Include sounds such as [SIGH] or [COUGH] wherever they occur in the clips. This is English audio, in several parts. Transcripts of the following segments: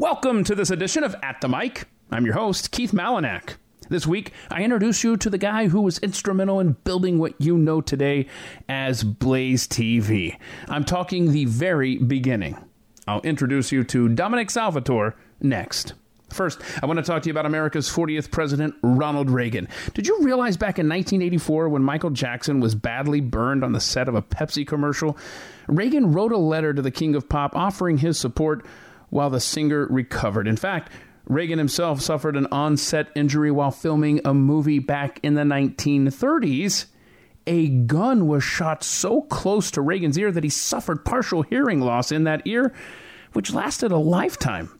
Welcome to this edition of At the Mic. I'm your host, Keith Malinak. This week, I introduce you to the guy who was instrumental in building what you know today as Blaze TV. I'm talking the very beginning. I'll introduce you to Dominic Salvatore next. First, I want to talk to you about America's 40th president, Ronald Reagan. Did you realize back in 1984 when Michael Jackson was badly burned on the set of a Pepsi commercial? Reagan wrote a letter to the King of Pop offering his support while the singer recovered. In fact, Reagan himself suffered an onset injury while filming a movie back in the 1930s. A gun was shot so close to Reagan's ear that he suffered partial hearing loss in that ear, which lasted a lifetime.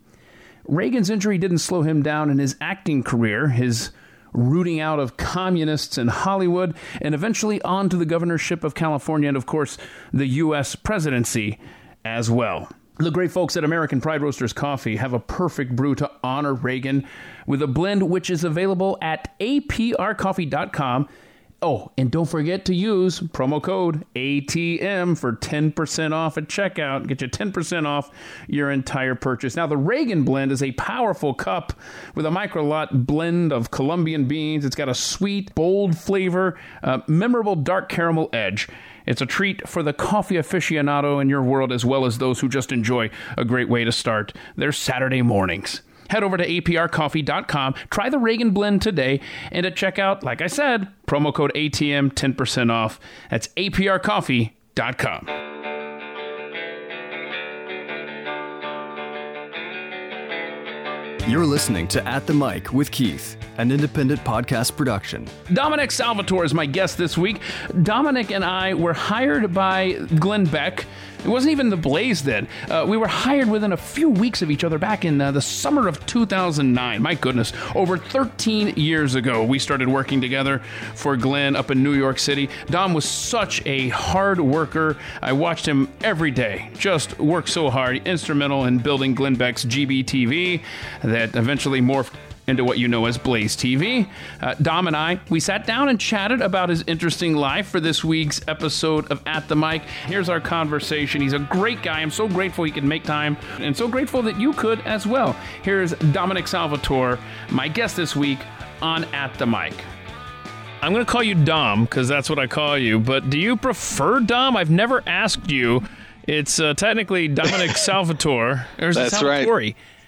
Reagan's injury didn't slow him down in his acting career, his rooting out of communists in Hollywood, and eventually on to the governorship of California and, of course, the U.S. presidency as well. The great folks at American Pride Roasters Coffee have a perfect brew to honor Reagan with a blend which is available at aprcoffee.com. Oh, and don't forget to use promo code ATM for 10% off at checkout. Get you 10% off your entire purchase. Now, the Reagan blend is a powerful cup with a micro lot blend of Colombian beans. It's got a sweet, bold flavor, uh, memorable dark caramel edge. It's a treat for the coffee aficionado in your world as well as those who just enjoy a great way to start their Saturday mornings. Head over to aprcoffee.com, try the Reagan blend today, and at checkout, like I said, promo code ATM 10% off. That's aprcoffee.com. You're listening to At the Mic with Keith, an independent podcast production. Dominic Salvatore is my guest this week. Dominic and I were hired by Glenn Beck. It wasn't even the Blaze then. Uh, we were hired within a few weeks of each other back in uh, the summer of 2009. My goodness, over 13 years ago, we started working together for Glenn up in New York City. Dom was such a hard worker. I watched him every day, just work so hard, instrumental in building Glenn Beck's GBTV that eventually morphed into what you know as Blaze TV. Uh, Dom and I, we sat down and chatted about his interesting life for this week's episode of At the Mic. Here's our conversation. He's a great guy. I'm so grateful he could make time and so grateful that you could as well. Here's Dominic Salvatore, my guest this week on At the Mic. I'm going to call you Dom because that's what I call you, but do you prefer Dom? I've never asked you. It's uh, technically Dominic [LAUGHS] Salvatore. Or is it That's right.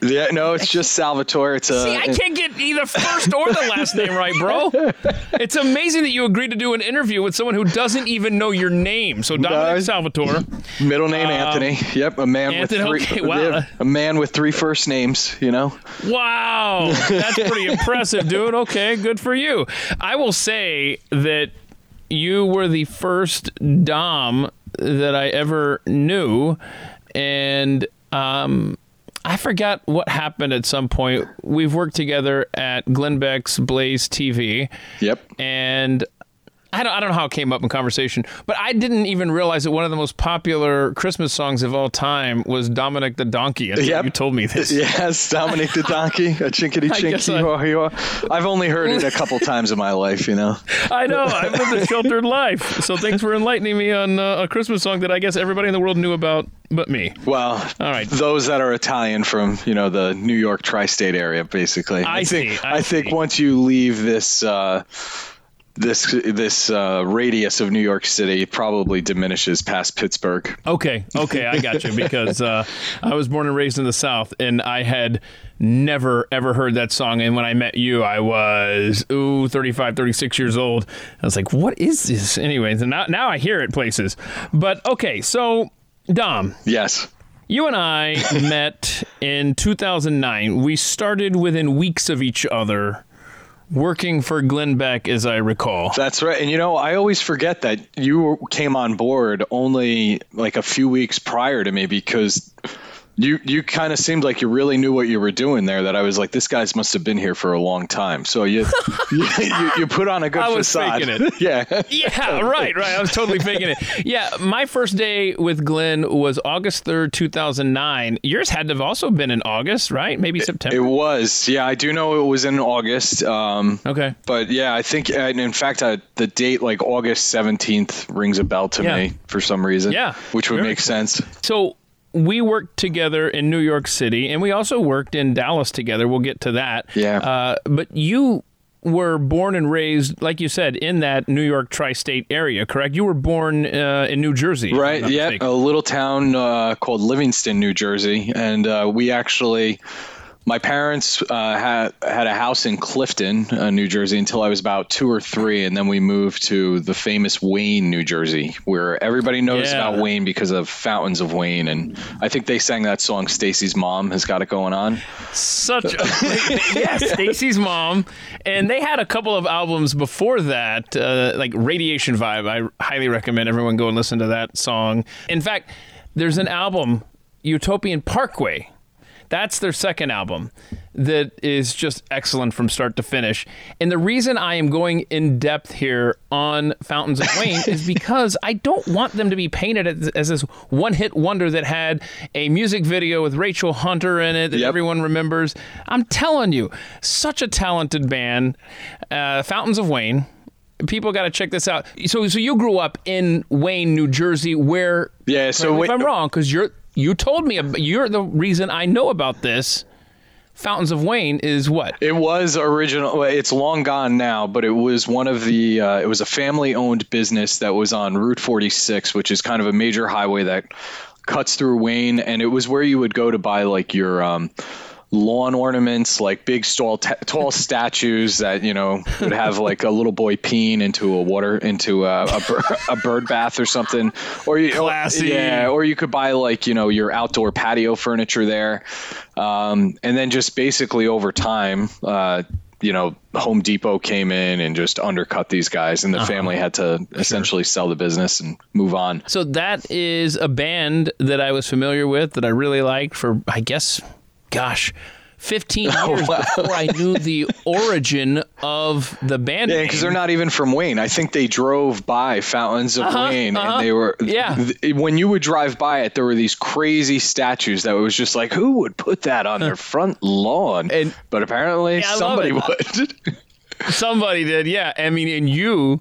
Salvatore? Yeah, no, it's just Salvatore. It's a. See, I can't get either first or the last name right, bro. [LAUGHS] It's amazing that you agreed to do an interview with someone who doesn't even know your name. So Dominic No. Salvatore. middle name Anthony. Yep, a man Anthony, with three. okay, wow. yeah, a man with three first names. You know. Wow, that's pretty [LAUGHS] impressive, dude. Okay, good for you. I will say that you were the first Dom that I ever knew, and um, I forgot what happened at some point. We've worked together at Glenn Beck's Blaze TV. Yep. and I don't, I don't know how it came up in conversation, but I didn't even realize that one of the most popular Christmas songs of all time was Dominic the Donkey Yep. you told me this. Yes, Dominic the donkey, a chinkity [LAUGHS] I chinky. I-. I've only heard it a couple times in my life. You know. I know. I've lived a sheltered life. So thanks for enlightening me on uh, a Christmas song that I guess everybody in the world knew about but me. Well, All right. those that are Italian from you know the New York tri-state area, basically. I think see, I think see. once you leave this. Uh, this this uh, radius of New York City probably diminishes past Pittsburgh. Okay, okay, I got you [LAUGHS] because uh, I was born and raised in the South, and I had never ever heard that song. And when I met you, I was ooh 35, 36 years old. I was like, what is this? Anyways, and now now I hear it places. But okay, so Dom, Yes. you and I [LAUGHS] met in 2009. We started within weeks of each other. Working for Glenn Beck, as I recall. That's right. And you know, I always forget that you came on board only like a few weeks prior to me because you you kind of seemed like you really knew what you were doing there. That I was like, this guy's must have been here for a long time. So you [LAUGHS] you, you, you put on a good I was facade. faking it. [LAUGHS] yeah. Yeah, right, right. I was totally faking it. Yeah, my first day with Glenn was August 3rd, 2009. Yours had to have also been in August, right? Maybe September. It was. Yeah, I do know it was in August. Um, okay. But yeah, I think, and in fact, uh, the date like August 17th rings a bell to Yeah. me for some reason. Yeah, Which would very make cool. sense. So we worked together in New York City, and we also worked in Dallas together. We'll get to that. Yeah. Uh, but you were born and raised, like you said, in that New York tri-state area, correct? You were born uh, in New Jersey, Right. Yeah. A little town uh, called Livingston, New Jersey, and uh, we actually. My parents uh, had had a house in Clifton, uh, New Jersey, until I was about two or three, and then we moved to the famous Wayne, New Jersey, where everybody knows Yeah. about Wayne because of Fountains of Wayne, and I think they sang that song. Stacy's mom has got it going on. Such a [LAUGHS] yeah, Stacy's mom, and they had a couple of albums before that, uh, like Radiation Vibe. I highly recommend everyone go and listen to that song. In fact, there's an album, Utopian Parkway. That's their second album that is just excellent from start to finish. And the reason I am going in depth here on Fountains of Wayne [LAUGHS] is because I don't want them to be painted as, as this one hit wonder that had a music video with Rachel Hunter in it that Yep. everyone remembers. I'm telling you, such a talented band. Uh, Fountains of Wayne. People got to check this out. So, so you grew up in Wayne, New Jersey, where Yeah, so me wait- if I'm wrong, because you're you told me you're the reason I know about this. Fountains of Wayne is what? It was original. It's long gone now, but it was one of the. Uh, it was a family-owned business that was on Route 46, which is kind of a major highway that cuts through Wayne, and it was where you would go to buy like your. Um, lawn ornaments like big tall tall [LAUGHS] statues that you know would have like a little boy peeing into a water into a, a, bir- a bird bath or something. Or you Classy. yeah or you could buy like you know your outdoor patio furniture there. Um, and then just basically over time uh, you know home depot came in and just undercut these guys and the family had to essentially sell the business and move on. So that is a band that I was familiar with that I really liked for I guess, gosh. 15 [LAUGHS] years before I knew the [LAUGHS] origin of the band. Yeah, because they're not even from Wayne. I think they drove by Fountains of Wayne, uh-huh. and they were. Yeah. th- when you would drive by it, there were these crazy statues that was just like, who would put that on their front lawn? And- but apparently, Yeah, somebody would. [LAUGHS] Somebody did, yeah. I mean, and you,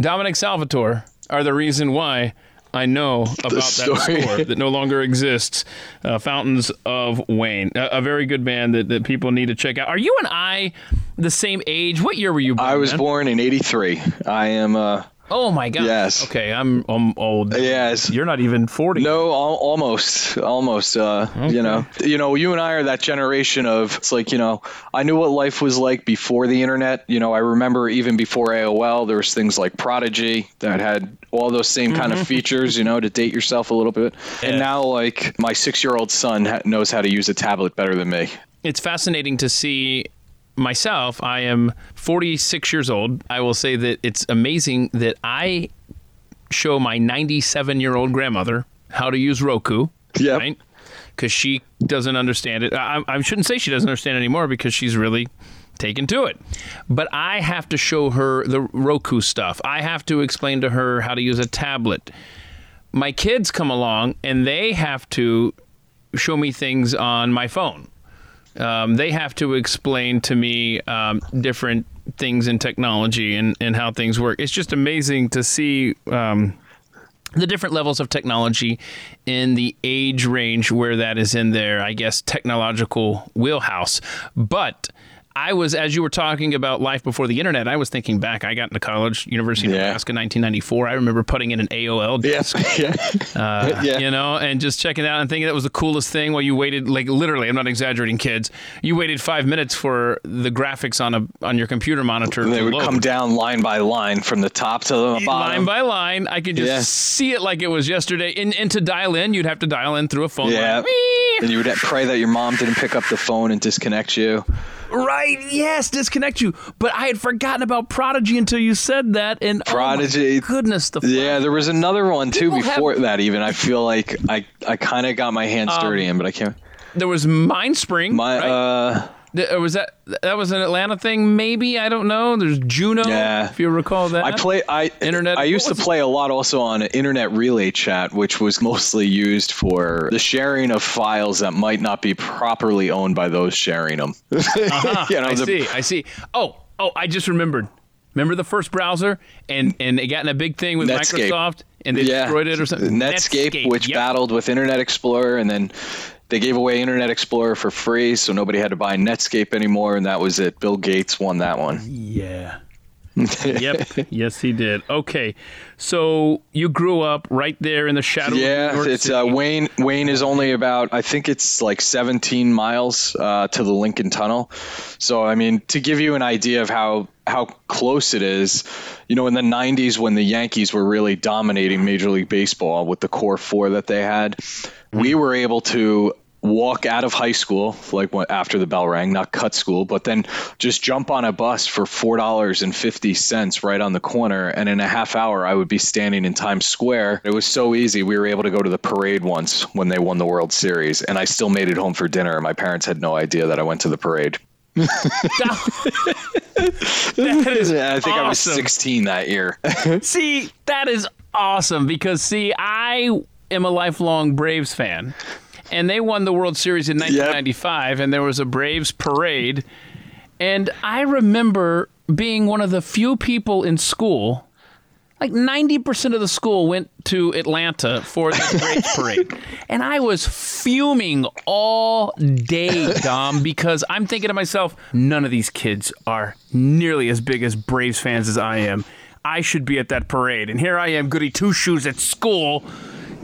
Dominic Salvatore, are the reason why I know [LAUGHS] about that score that no longer exists. Uh, Fountains of Wayne, a, a very good band that, that people need to check out. Are you and I the same age? What year were you born? I was man? born in '83. I am. uh Oh my god. Yes. Okay, I'm, I'm old. Yes. You're not even 40. No, al- almost, almost. Uh, You know, you know, you and I are that generation of. It's like you know, I knew what life was like before the internet. You know, I remember even before AOL, there was things like Prodigy that had all those same kind of features. You know, to date yourself a little bit. And now, like my six-year-old son ha- knows how to use a tablet better than me. it's fascinating to see myself. I am 46 years old. I will say that it's amazing that I show my 97 year old grandmother how to use Roku. Yep. Right? Because she doesn't understand it. I, I shouldn't say she doesn't understand anymore because she's really taken to it. But I have to show her the Roku stuff. I have to explain to her how to use a tablet. My kids come along and they have to show me things on my phone um, they have to explain to me um, different things in technology and, and how things work. It's just amazing to see um, the different levels of technology in the age range where that is in their, I guess, technological wheelhouse. But I was, as you were talking about life before the internet, I was thinking back. I got into college, University of Yeah. Nebraska, 1994. I remember putting in an AOL [LAUGHS] Yes. yeah. uh, [LAUGHS] Yeah. you know, and just checking out and thinking that was the coolest thing. While you waited, like literally, I'm not exaggerating, kids. You waited five minutes for the graphics on a on your computer monitor They to would load. come down line by line from the top to the bottom. line by line. I could just Yeah. see it like it was yesterday. And, and to dial in, you'd have to dial in through a phone. Yeah. line. And you would pray that your mom didn't pick up the phone and disconnect you. Right? Yes, disconnect you. But I had forgotten about Prodigy until you said that. And oh Prodigy. goodness, the Yeah, there was another one too People have- before that. Even I feel like I I kind of got my hands dirty in, but I can't. there was Mindspring. My right? uh, was that that was an Atlanta thing? Maybe I don't know. There's Juno. Yeah. if you recall that. I play I Internet- I used to it? play a lot also on internet relay chat, which was mostly used for the sharing of files that might not be properly owned by those sharing them. Ah, [LAUGHS] you know, I the- see. I see. Oh, oh, I just remembered. Remember the first browser, and and it got in a big thing with Netscape. Microsoft, and they yeah. destroyed it or something. Netscape, which yep. battled with Internet Explorer, and then they gave away Internet Explorer for free, so nobody had to buy Netscape anymore, and that was it. Bill Gates won that one. Yeah. [LAUGHS] yep. Yes, he did. Okay, so you grew up right there in the shadow. Yeah, it's uh, Wayne. Wayne is only about I think it's like 17 miles uh, to the Lincoln Tunnel. So I mean, to give you an idea of how how close it is, you know, in the 90s when the Yankees were really dominating Major League Baseball with the core four that they had, we were able to walk out of high school like when, after the bell rang not cut school but then just jump on a bus for four dollars and fifty cents right on the corner and in a half hour i would be standing in times square. It was so easy. We were able to go to the parade once when they won the world series and i still made it home for dinner. My parents had no idea that i went to the parade. [LAUGHS] [LAUGHS] That is Yeah, i think i was 16 that year. [LAUGHS] See, that is awesome because see, I am a lifelong Braves fan. And they won the World Series in 1995 and there was a Braves parade and I remember being one of the few people in school like 90% of the school went to Atlanta for the [LAUGHS] Braves parade. And I was fuming all day, Dom, [LAUGHS] because I'm thinking to myself, none of these kids are nearly as big as Braves fans as I am. I should be at that parade. And here I am, goody two shoes at school,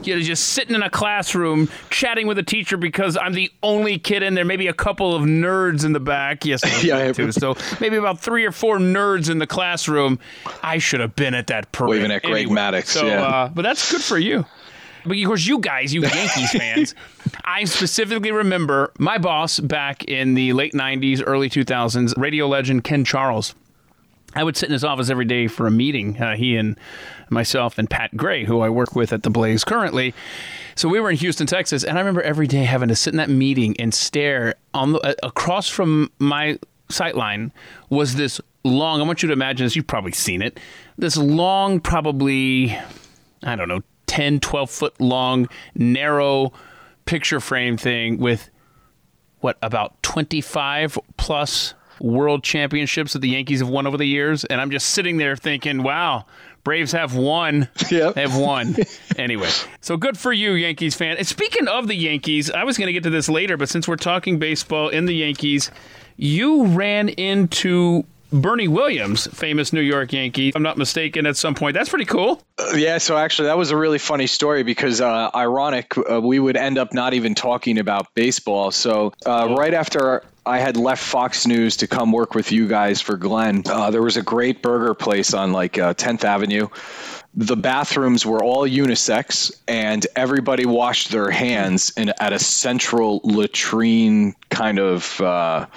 you know, just sitting in a classroom chatting with a teacher because I'm the only kid in there, maybe a couple of nerds in the back. Yes, I [LAUGHS] Yeah, too. So maybe about three or four nerds in the classroom. I should have been at that parade. Waving at Greg Maddux, So, yeah. uh, but that's good for you. But of course, you guys, you Yankees [LAUGHS] fans, I specifically remember my boss back in the late 90s, early 2000s, radio legend Ken Charles. I would sit in his office every day for a meeting. Uh, he and myself and Pat Gray, who I work with at the Blaze currently. So we were in Houston, Texas, and I remember every day having to sit in that meeting and stare on the uh, across from my sightline was this long. I want you to imagine this. You've probably seen it. This long, probably I don't know, 10, 12 foot long, narrow picture frame thing with what about 25 plus world championships that the Yankees have won over the years and I'm just sitting there thinking wow Braves have won [LAUGHS] Yep. they have won [LAUGHS] anyway so good for you Yankees fan. And speaking of the Yankees I was going to get to this later but since we're talking baseball in the Yankees you ran into Bernie Williams famous New York Yankee if I'm not mistaken at some point. That's pretty cool. Yeah, so actually, that was a really funny story because, uh, ironic, uh, we would end up not even talking about baseball. So, uh, right after I had left Fox News to come work with you guys for Glenn, uh, there was a great burger place on like uh, 10th Avenue. The bathrooms were all unisex, and everybody washed their hands in at a central latrine kind of. Uh,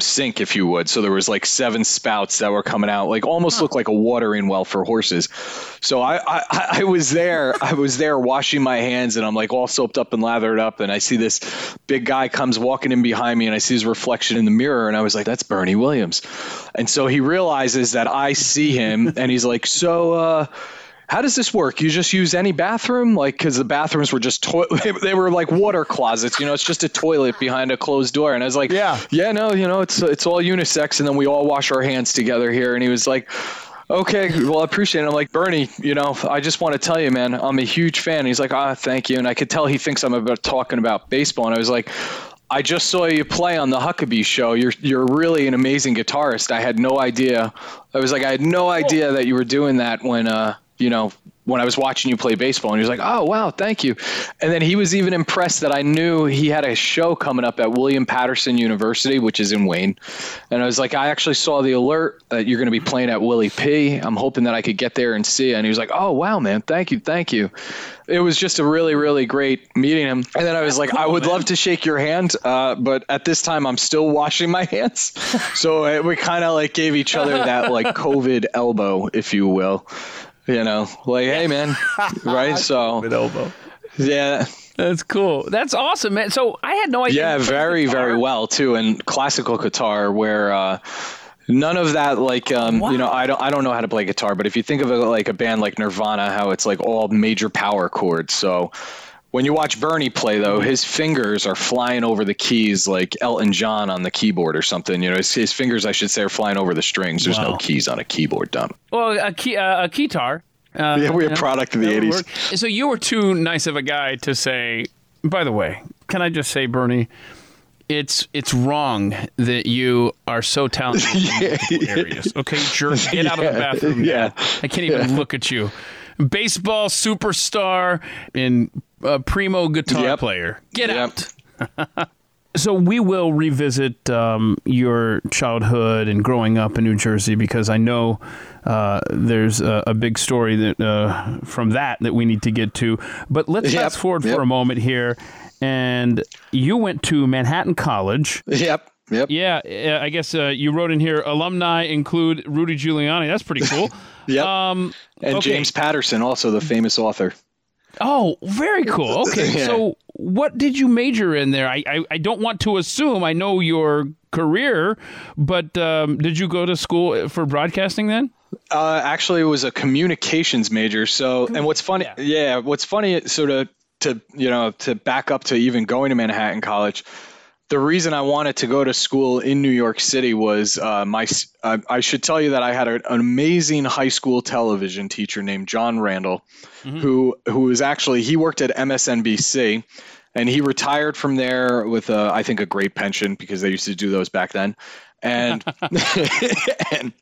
sink, if you would. So there was like seven spouts that were coming out, like almost looked like a watering well for horses. So I, I, I was there, I was there washing my hands, and I'm like all soaped up and lathered up, and I see this big guy comes walking in behind me, and I see his reflection in the mirror, and I was like, that's Bernie Williams. And so he realizes that I see him, and he's like, so. uh how does this work? You just use any bathroom? Like, because the bathrooms were just, to- [LAUGHS] they were like water closets, you know, it's just a toilet behind a closed door. And I was like, Yeah. yeah, no, you know, it's, it's all unisex. And then we all wash our hands together here. And he was like, okay, well, I appreciate it. I'm like, Bernie, you know, I just want to tell you, man, I'm a huge fan. He's like, ah, thank you. And I could tell he thinks I'm about talking about baseball. And I was like, I just saw you play on the Huckabee show. You're you're really an amazing guitarist. I had no idea. I was like, I had no idea that you were doing that when uh, you know, when I was watching you play baseball. And he was like, Oh wow, thank you. And then he was even impressed that I knew he had a show coming up at William Paterson University, which is in Wayne. And I was like, I actually saw the alert that you're gonna be playing at Willie P. I'm hoping that I could get there and see you. And he was like, Oh wow, man, thank you, thank you it was just a really really great meeting him and then i was like i would love to shake your hand uh, but at this time i'm still washing my hands [LAUGHS] so uh, we kind of like gave each other that like covid elbow if you will you know like hey man. Right? [LAUGHS] So elbow. yeah. That's cool. That's awesome man. So I had no idea yeah very very well too and classical guitar where uh none of that like um you know i don't i don't know how to play guitar but if you think of it like a band like nirvana how it's like all major power chords. So When you watch Bernie play, though, his fingers are flying over the keys like Elton John on the keyboard or something. You know, his, his fingers, I should say, are flying over the strings. There's Wow. no keys on a keyboard, dumb. Well, a, key, uh, a keytar. Uh, [LAUGHS] Yeah, we're a know, product of the 80s. work. So you were too nice of a guy to say. By the way, can I just say, Bernie, it's it's wrong that you are so talented in [LAUGHS] multiple areas. Okay, jerk, [LAUGHS] get out of the bathroom. yeah. I can't even look at you. Baseball superstar and uh, primo guitar Yep. player. Get Yep. out. [LAUGHS] So we will revisit um, your childhood and growing up in New Jersey because I know uh, there's a, a big story that uh, from that that we need to get to. But let's Yep, fast forward yep. for a moment here. And you went to Manhattan College. Yep. Yep. Yeah, I guess uh, you wrote in here alumni include Rudy Giuliani. That's pretty cool. [LAUGHS] Yep. Um, and okay. James Patterson, also the famous author. Oh, very [LAUGHS] cool. Okay, Yeah. so what did you major in there? I, I, I don't want to assume I know your career, but um, did you go to school for broadcasting then? Uh, actually, it was a communications major. So, and what's funny, Yeah. yeah, what's funny, so to to you know to back up to even going to Manhattan College, the reason I wanted to go to school in New York City was uh, my. Uh, I should tell you that I had a, an amazing high school television teacher named John Randall, who who was actually he worked at MSNBC. And he retired from there with, a, I think, a great pension because they used to do those back then. And [LAUGHS] [LAUGHS] and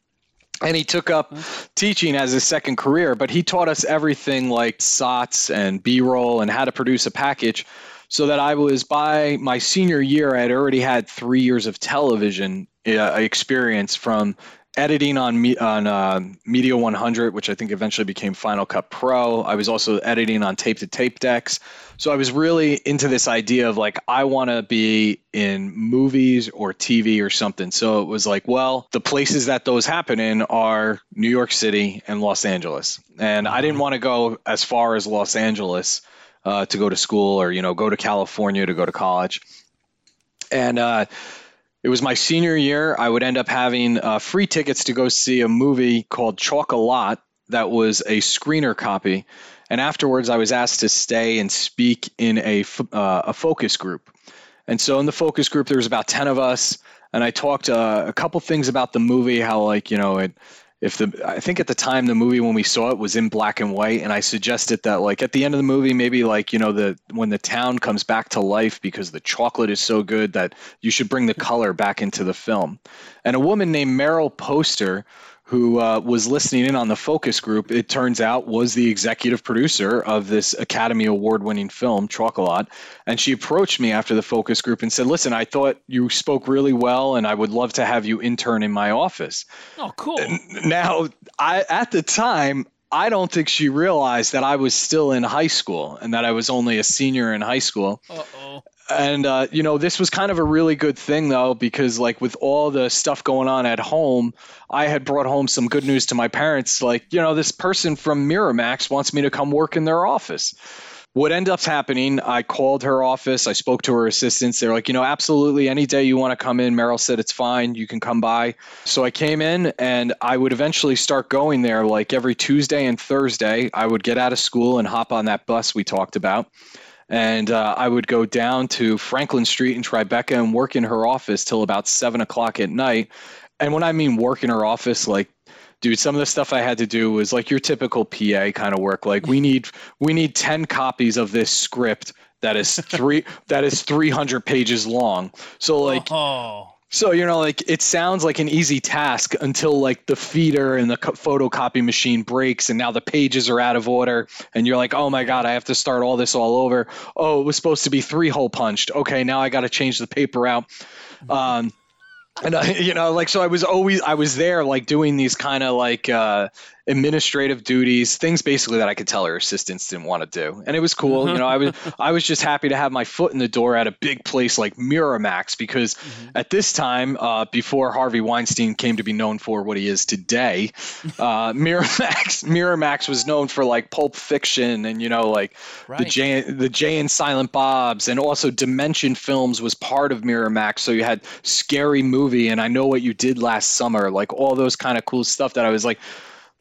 and he took up teaching as his second career but he taught us everything like sots and b-roll and how to produce a package so that i was by my senior year i had already had three years of television uh, experience from editing on me on uh, media 100 which i think eventually became final cut pro. I was also editing on tape to tape decks. So I was really into this idea of like I want to be in movies or TV or something. So it was like, well, the places that those happen in are New York City and Los Angeles, and I didn't want to go as far as Los Angeles uh, to go to school or you know go to California to go to college, and. Uh, it was my senior year. I would end up having uh, free tickets to go see a movie called Lot that was a screener copy. And afterwards, I was asked to stay and speak in a, uh, a focus group. And so in the focus group, there was about 10 of us. And I talked uh, a couple things about the movie, how, like, you know, it, if the, I think at the time the movie when we saw it was in black and white. And I suggested that, like, at the end of the movie, maybe, like, you know, the, when the town comes back to life because the chocolate is so good that you should bring the color back into the film. And a woman named Meryl Poster, who uh, was listening in on the focus group, it turns out was the executive producer of this Academy Award winning film, Chocolat. And she approached me after the focus group and said, Listen, I thought you spoke really well, and I would love to have you intern in my office. Oh, cool. Now, I at the time, I don't think she realized that I was still in high school and that I was only a senior in high school Uh-oh. And uh, you know this was kind of a really good thing though because like with all the stuff going on at home i had brought home some good news to my parents. Like you know this person from miramax wants me to come work in their office. What ended up happening i called her office. I spoke to her assistants. They're like you know absolutely any day you want to come in meryl said it's fine you can come by. So i came in and i would eventually start going there like every tuesday and thursday i would get out of school and hop on that bus we talked about and uh, I would go down to Franklin Street in Tribeca and work in her office till about seven o'clock at night. And when I mean work in her office, like, dude, some of the stuff I had to do was like your typical PA kind of work. Like, we need we need ten copies of this script that is three that is three hundred pages long. So like. Oh. So you know, like it sounds like an easy task until like the feeder and the co- photocopy machine breaks, and now the pages are out of order, and you're like, oh my god, I have to start all this all over. Oh, it was supposed to be three hole punched. Okay, now I got to change the paper out. Um, and I, [LAUGHS] you know, like so, I was always I was there, like doing these kind of like uh, administrative duties, things basically that I could tell her assistants didn't want to do, and it was cool. You know, I was [LAUGHS] I was just happy to have my foot in the door at a big place like Miramax because at this time, uh, before Harvey Weinstein came to be known for what he is today, [LAUGHS] uh, Miramax Miramax was known for like Pulp Fiction and you know like the Right. Jay the Jay and Silent Bobs and also Dimension Films was part of Miramax, so you had Scary Movie and I Know What You Did Last Summer, like all those kind of cool stuff that I was like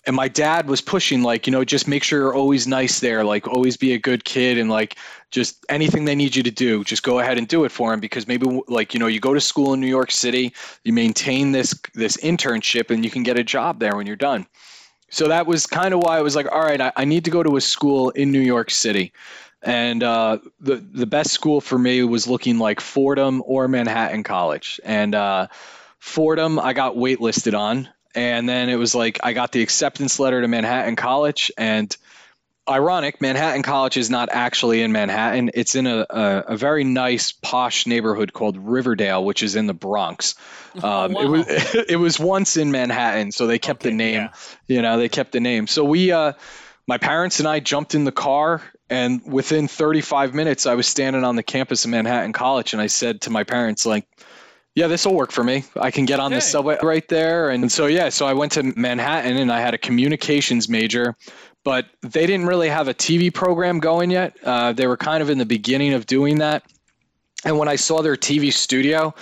and my dad was pushing like you know just make sure you're always nice there like always be a good kid and like just anything they need you to do just go ahead and do it for them because maybe like you know you go to school in new york city you maintain this this internship and you can get a job there when you're done. So that was kind of why i was like all right I, I need to go to a school in new york city. And uh, the the best school for me was looking like fordham or manhattan college. And uh, fordham i got waitlisted on and then it was like I got the acceptance letter to Manhattan College, and ironic, Manhattan College is not actually in Manhattan. It's in a, a, a very nice posh neighborhood called Riverdale, which is in the Bronx. [LAUGHS] Oh, Um, wow. It was [LAUGHS] it was once in Manhattan, so they kept Okay, the name. yeah. You know, they kept the name. So we, uh, my parents and I, jumped in the car, and within 35 minutes, I was standing on the campus of Manhattan College, and I said to my parents, like. Yeah, this will work for me. I can get on the subway right there. And so, yeah, so I went to Manhattan and I had a communications major, but they didn't really have a TV program going yet. Uh, they were kind of in the beginning of doing that. And when I saw their TV studio,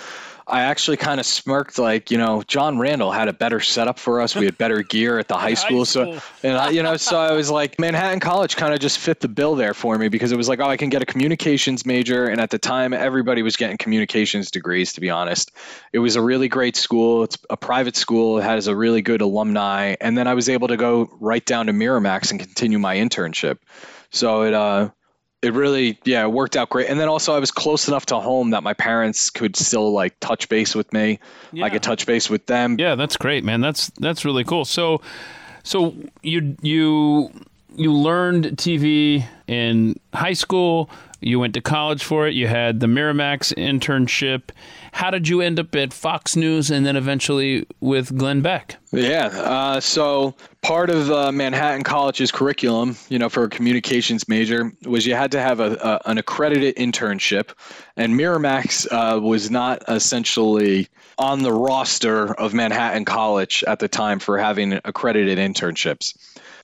I actually kind of smirked, like, you know, John Randall had a better setup for us. We had better gear at the [LAUGHS] high school. school. So, [LAUGHS] and I, you know, so I was like, Manhattan College kind of just fit the bill there for me because it was like, oh, I can get a communications major. And at the time, everybody was getting communications degrees, to be honest. It was a really great school. It's a private school, it has a really good alumni. And then I was able to go right down to Miramax and continue my internship. So it, uh, it really yeah it worked out great and then also i was close enough to home that my parents could still like touch base with me Yeah. i could touch base with them Yeah, that's great, man. That's that's really cool. So, so you you you learned TV in high school. You went to college for it. You had the Miramax internship. How did you end up at Fox News and then eventually with Glenn Beck? yeah uh, so part of uh, manhattan college's curriculum you know for a communications major was you had to have a, a an accredited internship and miramax uh, was not essentially on the roster of manhattan college at the time for having accredited internships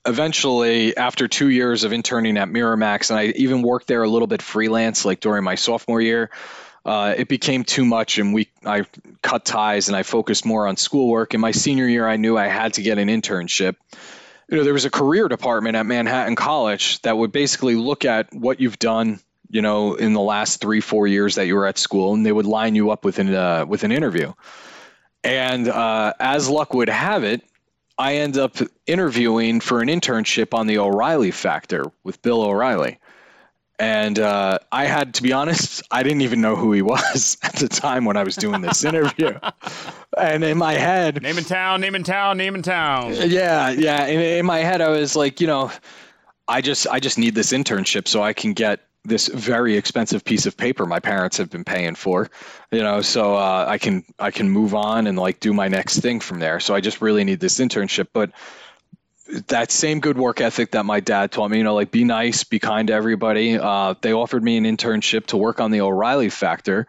eventually after two years of interning at miramax and i even worked there a little bit freelance like during my sophomore year uh, it became too much and we i cut ties and i focused more on schoolwork. In my senior year i knew i had to get an internship. You know there was a career department at manhattan college that would basically look at what you've done you know in the last three four years that you were at school and they would line you up with an uh, with an interview. And uh, as luck would have it I end up interviewing for an internship on the O'Reilly Factor with Bill O'Reilly. And uh, I had to be honest, [LAUGHS] I didn't even know who he was [LAUGHS] at the time when I was doing this interview. [LAUGHS] and in my head, Name in town, name in town, name in town. yeah, yeah. In, in my head, I was like, you know, I just I just need this internship so I can get this very expensive piece of paper my parents have been paying for, you know, so uh, I can I can move on and like do my next thing from there. So I just really need this internship, but that same good work ethic that my dad taught me, you know, like be nice, be kind to everybody. Uh, they offered me an internship to work on the O'Reilly Factor,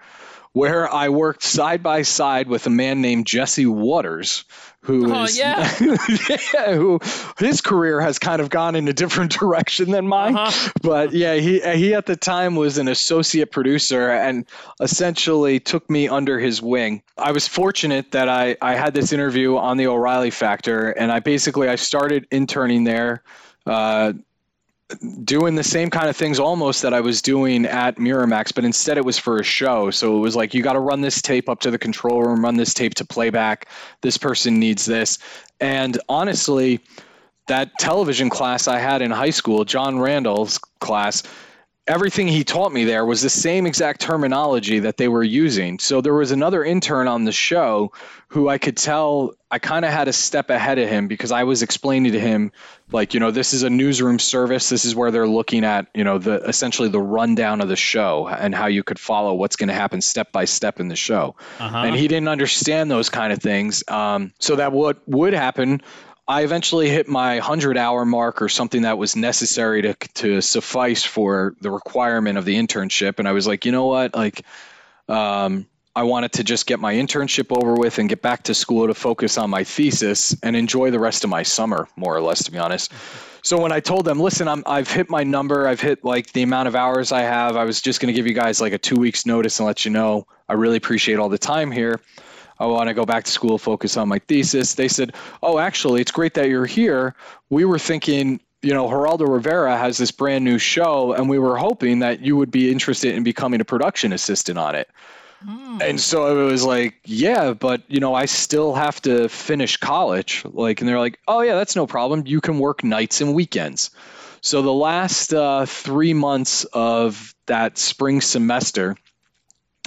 where I worked side by side with a man named Jesse Watters, who Oh, is- yeah. [LAUGHS] yeah, who his career has kind of gone in a different [LAUGHS] direction than mine. Uh-huh. But yeah, he he at the time was an associate producer and essentially took me under his wing. I was fortunate that I I had this interview on the O'Reilly Factor, and I basically I started interning there. Uh, doing the same kind of things almost that I was doing at Miramax, but instead it was for a show. So it was like, you got to run this tape up to the control room, run this tape to playback. This person needs this. And honestly, that television class I had in high school, John Randall's class, everything he taught me there was the same exact terminology that they were using. So there was another intern on the show who I could tell I kind of had a step ahead of him because I was explaining to him like, you know, this is a newsroom service. This is where they're looking at, you know, the essentially the rundown of the show and how you could follow what's going to happen step by step in the show. And he didn't understand those kind of things. Um, so that what would happen I eventually hit my 100 hour mark or something that was necessary to to suffice for the requirement of the internship and I was like, "You know what? Like um I wanted to just get my internship over with and get back to school to focus on my thesis and enjoy the rest of my summer, more or less, to be honest. So when I told them, listen, I'm, I've hit my number, I've hit like the amount of hours I have, I was just going to give you guys like a two weeks notice and let you know. I really appreciate all the time here. I want to go back to school, focus on my thesis. They said, "Oh, actually, it's great that you're here. We were thinking." You know, Geraldo Rivera has this brand new show, and we were hoping that you would be interested in becoming a production assistant on it. And so it was like, yeah, but you know, I still have to finish college. Like, and they're like, oh yeah, that's no problem. You can work nights and weekends. So the last uh, three months of that spring semester,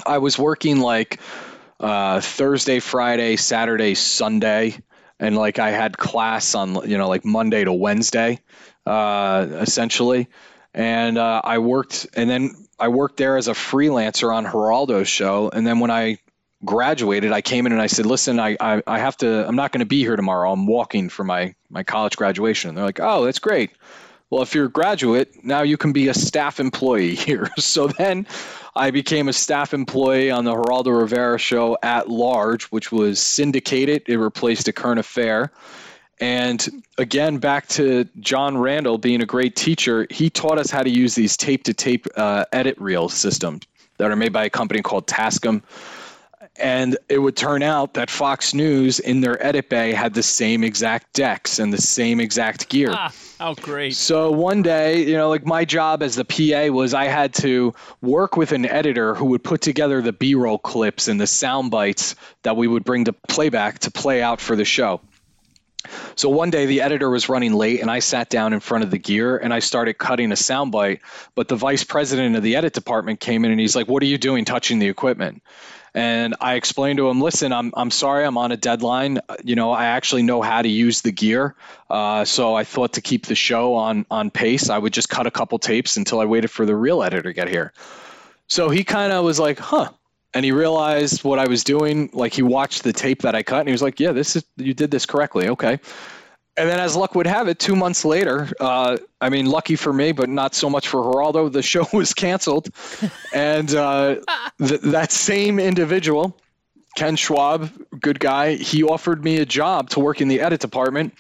I was working like uh, Thursday, Friday, Saturday, Sunday, and like I had class on you know like Monday to Wednesday, uh, essentially, and uh, I worked, and then I worked there as a freelancer on Geraldo's show, and then when I graduated, I came in and I said, "Listen, I I, I have to. I'm not going to be here tomorrow. I'm walking for my my college graduation." And they're like, "Oh, that's great." Well, if you're a graduate, now you can be a staff employee [LAUGHS] here. So then I became a staff employee on the Geraldo Rivera show at large, which was syndicated. It replaced a current affair. And again, back to John Randall being a great teacher, he taught us how to use these tape to tape uh, edit reel systems that are made by a company called Tascam. And it would turn out that Fox News in their edit bay had the same exact decks and the same exact gear. Ah, how great. So one day, you know, like my job as the PA was I had to work with an editor who would put together the B roll clips and the sound bites that we would bring to playback to play out for the show. So one day the editor was running late and I sat down in front of the gear and I started cutting a soundbite. But the vice president of the edit department came in and he's like, What are you doing touching the equipment? And I explained to him, listen, I'm, I'm sorry, I'm on a deadline. You know, I actually know how to use the gear. Uh, so I thought to keep the show on, on pace, I would just cut a couple tapes until I waited for the real editor to get here. So he kind of was like, huh. And he realized what I was doing. Like he watched the tape that I cut and he was like, yeah, this is, you did this correctly. Okay. And then, as luck would have it, two months later, uh, I mean, lucky for me, but not so much for Geraldo, the [LAUGHS] show was canceled. and uh, [LAUGHS] th- that same individual, Ken Schwab, good guy, he offered me a job to work in the edit department.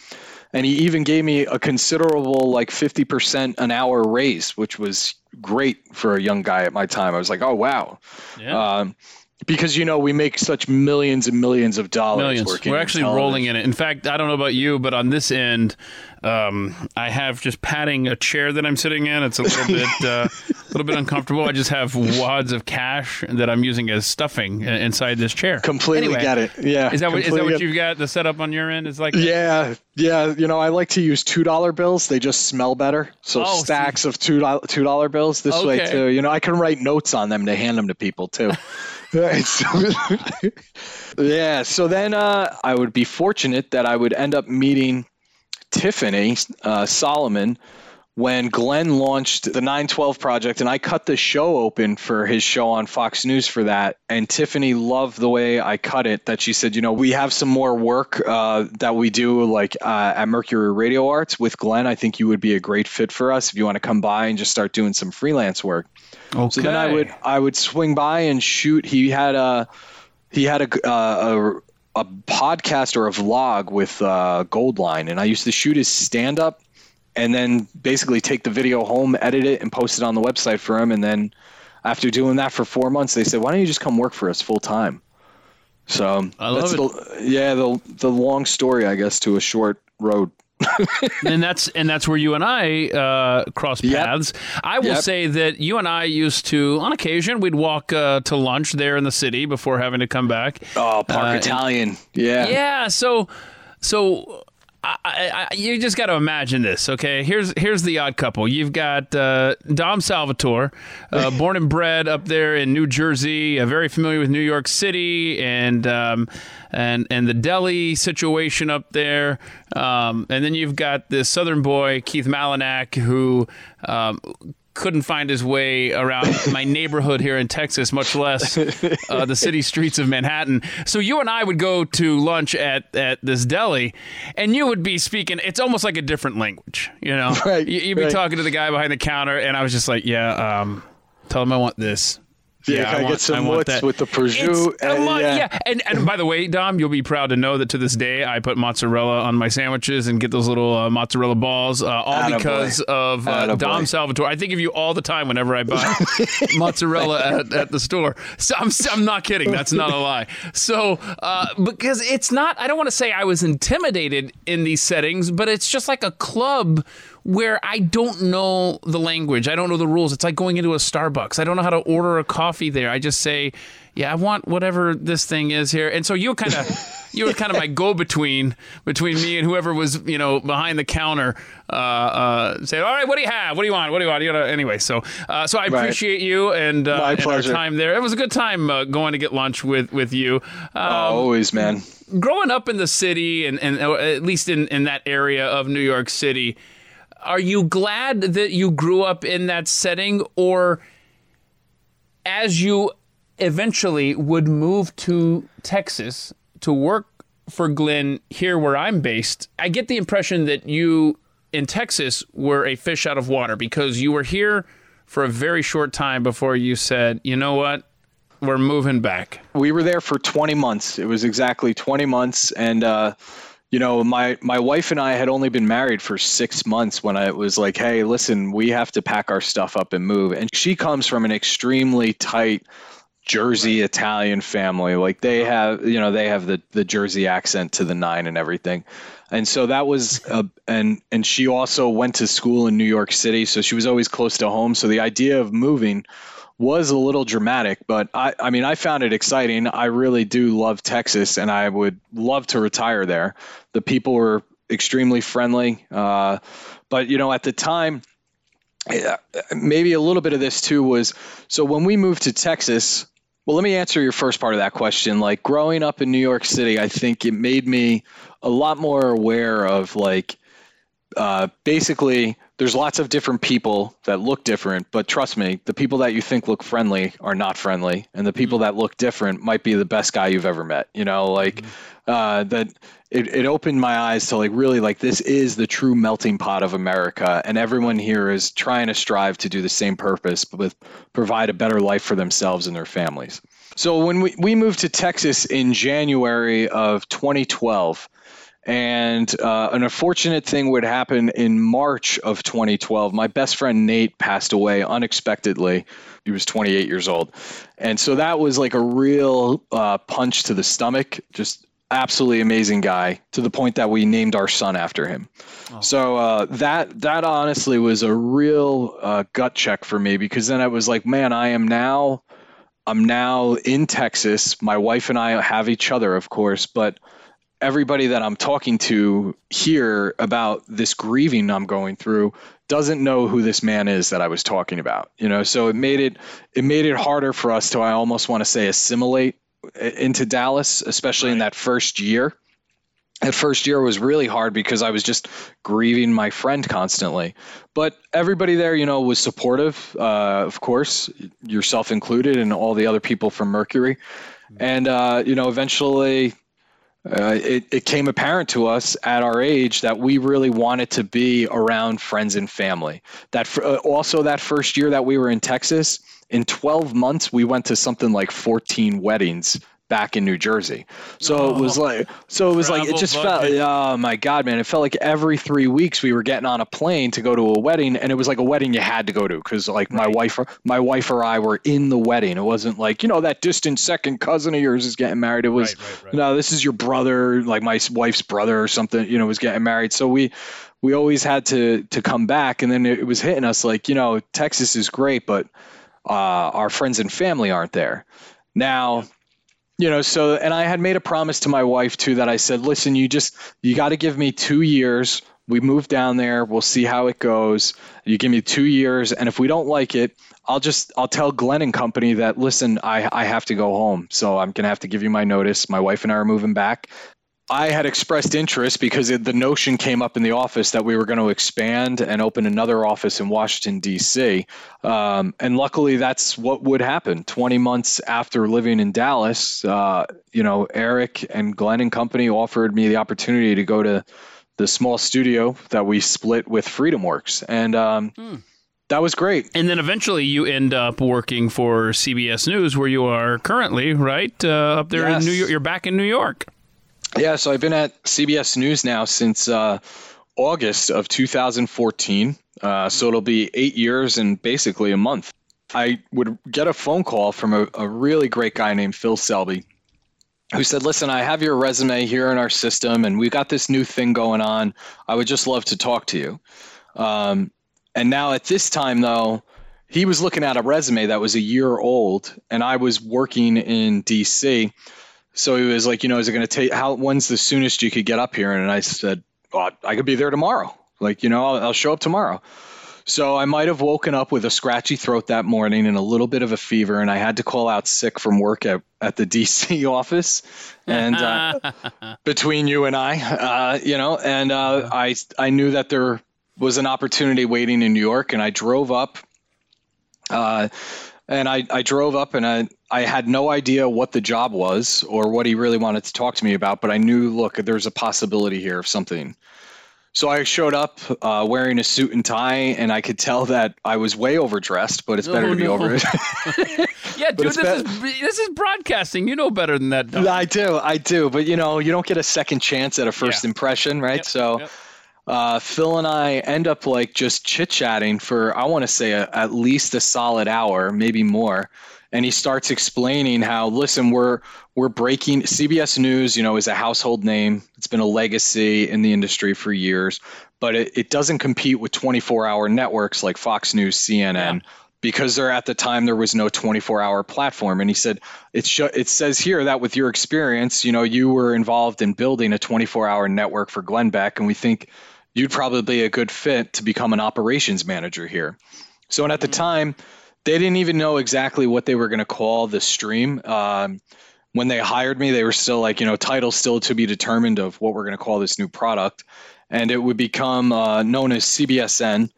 And he even gave me a considerable, like 50% an hour raise, which was great for a young guy at my time. I was like, oh, wow. Yeah. Um, because you know we make such millions and millions of dollars. Millions. Working We're actually rolling in it. In fact, I don't know about you, but on this end, um, I have just patting a chair that I'm sitting in. It's a little bit, [LAUGHS] uh, a little bit uncomfortable. I just have wads of cash that I'm using as stuffing inside this chair. Completely Anyway, get it. Yeah. Is that what, is that what you've got? The setup on your end is like. Yeah, yeah. You know, I like to use two dollar bills. They just smell better. So Oh, see. stacks of two dollar two dollar bills this way too. You know, I can write notes on them to hand them to people too. Right, [LAUGHS] so- [LAUGHS] yeah. So then uh, I would be fortunate that I would end up meeting Tiffany uh, Solomon when Glenn launched the 912 project, and I cut the show open for his show on Fox News for that. And Tiffany loved the way I cut it. That she said, you know, we have some more work uh, that we do, like uh, at Mercury Radio Arts with Glenn. I think you would be a great fit for us if you want to come by and just start doing some freelance work. Okay. So then I would I would swing by and shoot. He had a he had a uh, a, a podcast or a vlog with uh, Goldline, and I used to shoot his stand up, and then basically take the video home, edit it, and post it on the website for him. And then after doing that for four months, they said, "Why don't you just come work for us full time?" So I love that's it. the yeah the the long story, I guess, to a short road. [LAUGHS] and that's and that's where you and I uh, cross Yep. paths. I will Yep. say that you and I used to, on occasion, we'd walk uh, to lunch there in the city before having to come back. Oh, Park Uh, Italian, yeah, Yeah. So, so I, I, you just got to imagine this. Okay. Here's here's the odd couple. You've got uh, Dom Salvatore, uh, [LAUGHS] born and bred up there in New Jersey, uh, very familiar with New York City and um, and and the deli situation up there. Um, and then you've got this Southern boy Keith Malinak who. Um, couldn't find his way around [LAUGHS] my neighborhood here in Texas, much less uh, the city streets of Manhattan. So you and I would go to lunch at, at this deli, and you would be speaking. It's almost like a different language, you know. [LAUGHS] Right, You, you'd be right. talking to the guy behind the counter, and I was just like, "Yeah, um, tell him I want this." Yeah, Yeah, I I, want- get some I that. with the prosciutto. And- lot- yeah. yeah. And, and by the way, Dom, you'll be proud to know that to this day I put mozzarella on my sandwiches and get those little uh, mozzarella balls, uh, all Attaboy. because of uh, Dom Salvatore. I think of you all the time whenever I buy [LAUGHS] mozzarella at, at the store. So I'm, I'm not kidding. That's not a lie. So uh, because it's not, I don't want to say I was intimidated in these settings, but it's just like a club where I don't know the language. I don't know the rules. It's like going into a Starbucks. I don't know how to order a coffee there. I just say, yeah, I want whatever this thing is here. And so you kind of, [LAUGHS] you were kind of my go-between between me and whoever was, you know, behind the counter. Uh, uh, say, all right, what do you have? What do you want? What do you want? You know, anyway, so, uh, so I Right. appreciate you and, uh, and our time there. It was a good time uh, going to get lunch with with you. Um, always, man. growing up in the city and, and at least in, in that area of New York City, are you glad that you grew up in that setting or as you eventually would move to Texas to work for Glenn here where I'm based, I get the impression that you in Texas were a fish out of water because you were here for a very short time before you said, you know what, we're moving back. we were there for 20 months. It was exactly 20 months, and uh, you know, my my wife and I had only been married for six months when I was like, "Hey, listen, we have to pack our stuff up and move." And she comes from an extremely tight Jersey Italian family. Like they uh-huh. have, you know, they have the the Jersey accent to the nine and everything. And so that was, a, and and she also went to school in New York City, so she was always close to home. So the idea of moving was a little dramatic, but I, I mean, I found it exciting. I really do love Texas, and I would love to retire there. The people were extremely friendly, uh, but you know, at the time, maybe a little bit of this too was so when we moved to Texas. Well, let me answer your first part of that question. Like growing up in New York City, I think it made me a lot more aware of like uh, basically there's lots of different people that look different, but trust me, the people that you think look friendly are not friendly, and the people that look different might be the best guy you've ever met. You know, like uh, that. It, it opened my eyes to like really like this is the true melting pot of America, and everyone here is trying to strive to do the same purpose, but with provide a better life for themselves and their families. So when we, we moved to Texas in January of 2012, and uh, an unfortunate thing would happen in March of 2012. My best friend Nate passed away unexpectedly. He was 28 years old. And so that was like a real uh, punch to the stomach. Just absolutely amazing guy to the point that we named our son after him. So uh, that that honestly was a real uh, gut check for me because then I was like, man, I am now I'm now in Texas. My wife and I have each other, of course, but everybody that I'm talking to here about this grieving I'm going through doesn't know who this man is that I was talking about. You know, so it made it it made it harder for us to I almost want to say assimilate into Dallas, especially in that first year. That first year was really hard because I was just grieving my friend constantly. But everybody there, you know, was supportive, uh, of course, yourself included, and all the other people from Mercury. And uh, you know, eventually, uh, it, it came apparent to us at our age that we really wanted to be around friends and family. That f- uh, also that first year that we were in Texas, in 12 months we went to something like 14 weddings back in New Jersey. So it was like so it was like it just felt oh my god man, it felt like every 3 weeks we were getting on a plane to go to a wedding and it was like a wedding you had to go to cuz like my wife my wife or I were in the wedding. It wasn't like, you know, that distant second cousin of yours is getting married. It was Right, right, right. no, this is your brother, like my wife's brother or something, you know, was getting married. So we we always had to to come back, and then it was hitting us like, you know, Texas is great, but uh, our friends and family aren't there. Now, you know, so and I had made a promise to my wife too that I said, listen, you just you got to give me two years. We move down there. We'll see how it goes. You give me two years, and if we don't like it, I'll just I'll tell Glenn and company that listen, I I have to go home, so I'm gonna have to give you my notice. My wife and I are moving back. I had expressed interest because it, the notion came up in the office that we were going to expand and open another office in Washington D.C. Um, and luckily, that's what would happen. Twenty months after living in Dallas, uh, you know, Eric and Glenn and company offered me the opportunity to go to the small studio that we split with FreedomWorks, and um, that was great. And then eventually you end up working for CBS News, where you are currently, right? Uh, up there Yes. in New York. You're back in New York. Yeah, so I've been at CBS News now since uh, August of 2014. Uh, so it'll be eight years and basically a month. I would get a phone call from a, a really great guy named Phil Selby who said, Listen, I have your resume here in our system and we got this new thing going on. I would just love to talk to you. Um, and now at this time, though, he was looking at a resume that was a year old and I was working in DC. So he was like, you know, is it going to take how? When's the soonest you could get up here? And I said, oh, I could be there tomorrow. Like, you know, I'll, I'll show up tomorrow. So I might have woken up with a scratchy throat that morning and a little bit of a fever, and I had to call out sick from work at, at the [LAUGHS] DC office. And uh, [LAUGHS] between you and I, uh, you know, and uh, I I knew that there was an opportunity waiting in New York, and I drove up. And I, I drove up and I, I had no idea what the job was or what he really wanted to talk to me about, but I knew, look, there's a possibility here of something. So I showed up uh, wearing a suit and tie, and I could tell that I was way overdressed, but it's better Oh, to be no. over it. [LAUGHS] [LAUGHS] Yeah, dude, this bet- is this is broadcasting. You know better than that. Doug. I do, I do, but you know, you don't get a second chance at a first Yeah. impression, right? Yep, so yep. Uh, Phil and I end up like just chit chatting for I want to say a, at least a solid hour, maybe more. And he starts explaining how listen, we're we're breaking CBS News, you know, is a household name. It's been a legacy in the industry for years, but it, it doesn't compete with 24 hour networks like Fox News, CNN. Because there at the time there was no 24-hour platform, and he said it sh- it says here that with your experience, you know you were involved in building a 24-hour network for Glenn Beck, and we think you'd probably be a good fit to become an operations manager here. So, and at the time, they didn't even know exactly what they were going to call the stream. Um, when they hired me, they were still like, you know, title still to be determined of what we're going to call this new product, and it would become uh, known as CBSN.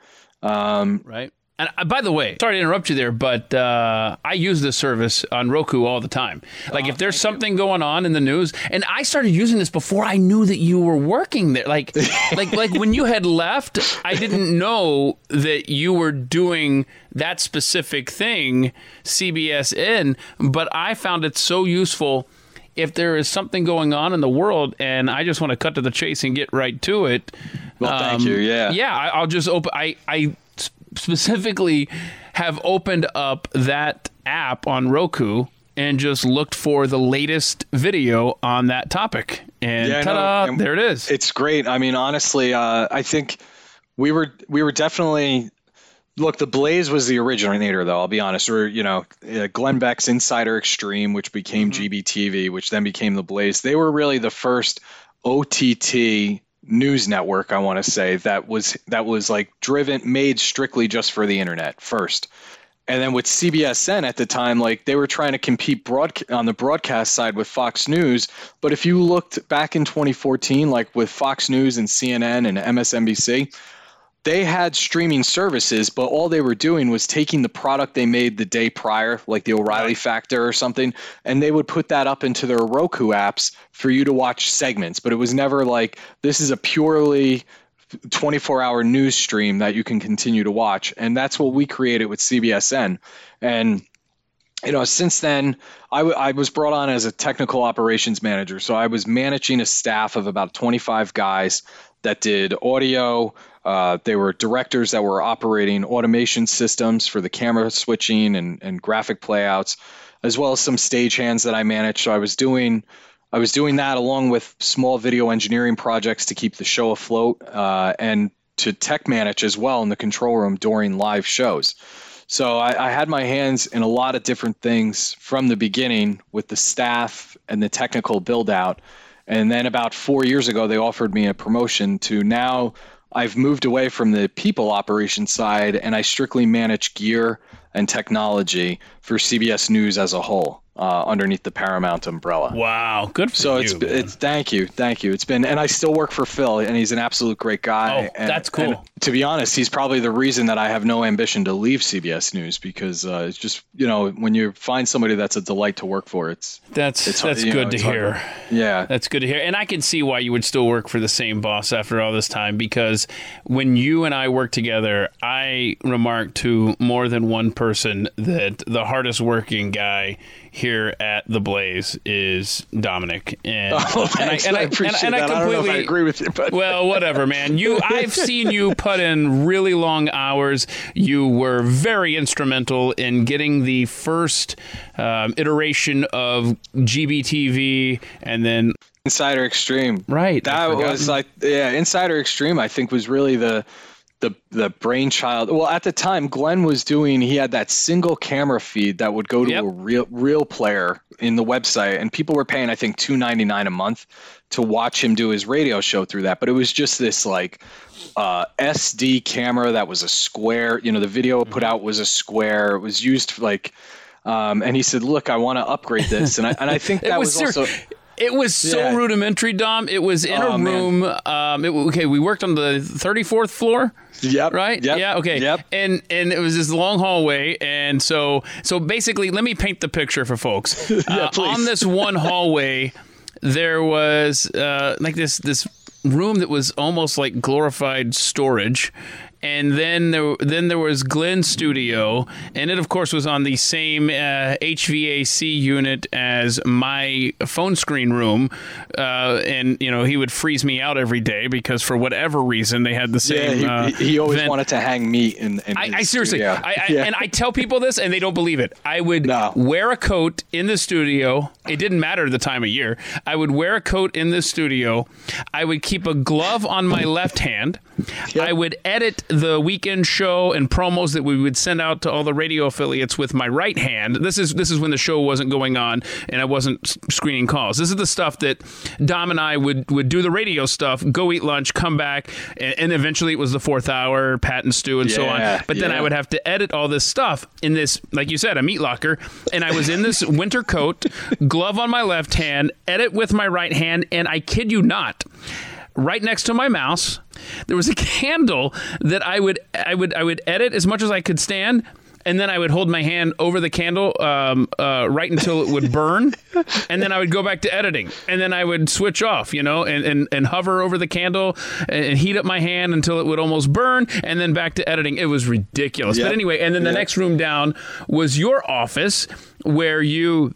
Um, right? And uh, by the way, sorry to interrupt you there, but uh, I use this service on Roku all the time. Like, if there's something going on in the news, and I started using this before I knew that you were working there. Like, [LAUGHS] like, like when you had left, I didn't know that you were doing that specific thing, CBSN. But I found it so useful. If there is something going on in the world, and I just want to cut to the chase and get right to it. Well, thank you. Yeah. Yeah, I, I'll just open. I I specifically have opened up that app on Roku and just looked for the latest video on that topic, and Yeah, ta-da, And there it is. It's great. I mean, honestly, uh, I think we were we were definitely look. The Blaze was the originator, though. I'll be honest. Or you know, uh, Glenn Beck's Insider Extreme, which became GBTV, which then became the Blaze. They were really the first OTT news network. I want to say that was that was like driven, made strictly just for the internet first. And then with CBSN at the time, like they were trying to compete broad on the broadcast side with Fox News. But if you looked back in 2014, like with Fox News and CNN and MSNBC, they had streaming services, but all they were doing was taking the product they made the day prior, like the O'Reilly Factor or something, and they would put that up into their Roku apps for you to watch segments. But it was never like this is a purely 24 hour news stream that you can continue to watch. And that's what we created with CBSN. And you know, since then, I, w- I was brought on as a technical operations manager. So I was managing a staff of about 25 guys that did audio. Uh, they were directors that were operating automation systems for the camera switching and, and graphic playouts, as well as some stagehands that I managed. So I was doing I was doing that along with small video engineering projects to keep the show afloat uh, and to tech manage as well in the control room during live shows. So I, I had my hands in a lot of different things from the beginning with the staff and the technical build out. And then about four years ago, they offered me a promotion to now I've moved away from the people operations side and I strictly manage gear and technology for CBS News as a whole uh, underneath the Paramount umbrella. Wow, good for So you. it's man. it's thank you, thank you. It's been and I still work for Phil, and he's an absolute great guy. Oh, and, that's cool. to be honest, he's probably the reason that I have no ambition to leave CBS News because uh, it's just you know when you find somebody that's a delight to work for, it's that's it's that's you know, good to it's hard hear. yeah. That's good to hear. And I can see why you would still work for the same boss after all this time because when you and I work together, I remark to more than one person that the hardest working guy here at the Blaze is Dominic. And, [LAUGHS] Oh, thanks. I, appreciate that. I don't know if I agree with you, but well, whatever, man. You, [LAUGHS] I've seen you put in really long hours. You were very instrumental in getting the first um, iteration of GBTV, and then Insider Extreme. Right, That was like yeah, Insider Extreme I think was really the the the brainchild. Well, at the time Glenn was doing he had that single camera feed that would go to Yep. a real real player in the website and people were paying I think 2.99 a month to watch him do his radio show through that, but it was just this like uh, SD camera that was a square, you know, the video put Mm-hmm. out was a square. It was used for, like um, and he said, "Look, I want to upgrade this." And I and I think [LAUGHS] that was, was, also It was so Yeah. rudimentary, Dom. It was in Oh, a room. Um, it, okay, we worked on the 34th floor. Yep. Right? Yep. Yeah. Okay. Yep. And and it was this long hallway, and so so basically, let me paint the picture for folks. [LAUGHS] Uh, please. on this one hallway, there was uh, like this this room that was almost like glorified storage. And then there, then there was Glenn's studio, and it of course was on the same uh, HVAC unit as my phone screen room. Uh, and you know he would freeze me out every day because for whatever reason they had the Yeah, same. he, uh, he always vent. wanted to hang me in. in I, I seriously. I, I, Yeah. and I tell people this, and they don't believe it. I would No. wear a coat in the studio. It didn't matter the time of year. I would wear a coat in the studio. I would keep a glove on my left hand. I would edit the weekend show and promos that we would send out to all the radio affiliates with my right hand. This is this is when the show wasn't going on and I wasn't screening calls. This is the stuff that Dom and I would would do the radio stuff, go eat lunch, come back, and, and eventually it was the fourth hour, Pat and Stu, and so on. But then I would have to edit all this stuff in this, like you said, a meat locker. And I was in this [LAUGHS] winter coat, glove on my left hand, edit with my right hand, and I kid you not, right next to my mouse, there was a [LAUGHS] candle that I would I would I would edit as much as I could stand. And then I would hold my hand over the candle um, uh, right until it would burn, [LAUGHS] and then I would go back to editing, and then I would switch off, you know, and, and, and hover over the candle and, heat up my hand until it would almost burn, and then back to editing. It was ridiculous. But anyway, and then the Yep. next room down was your office where you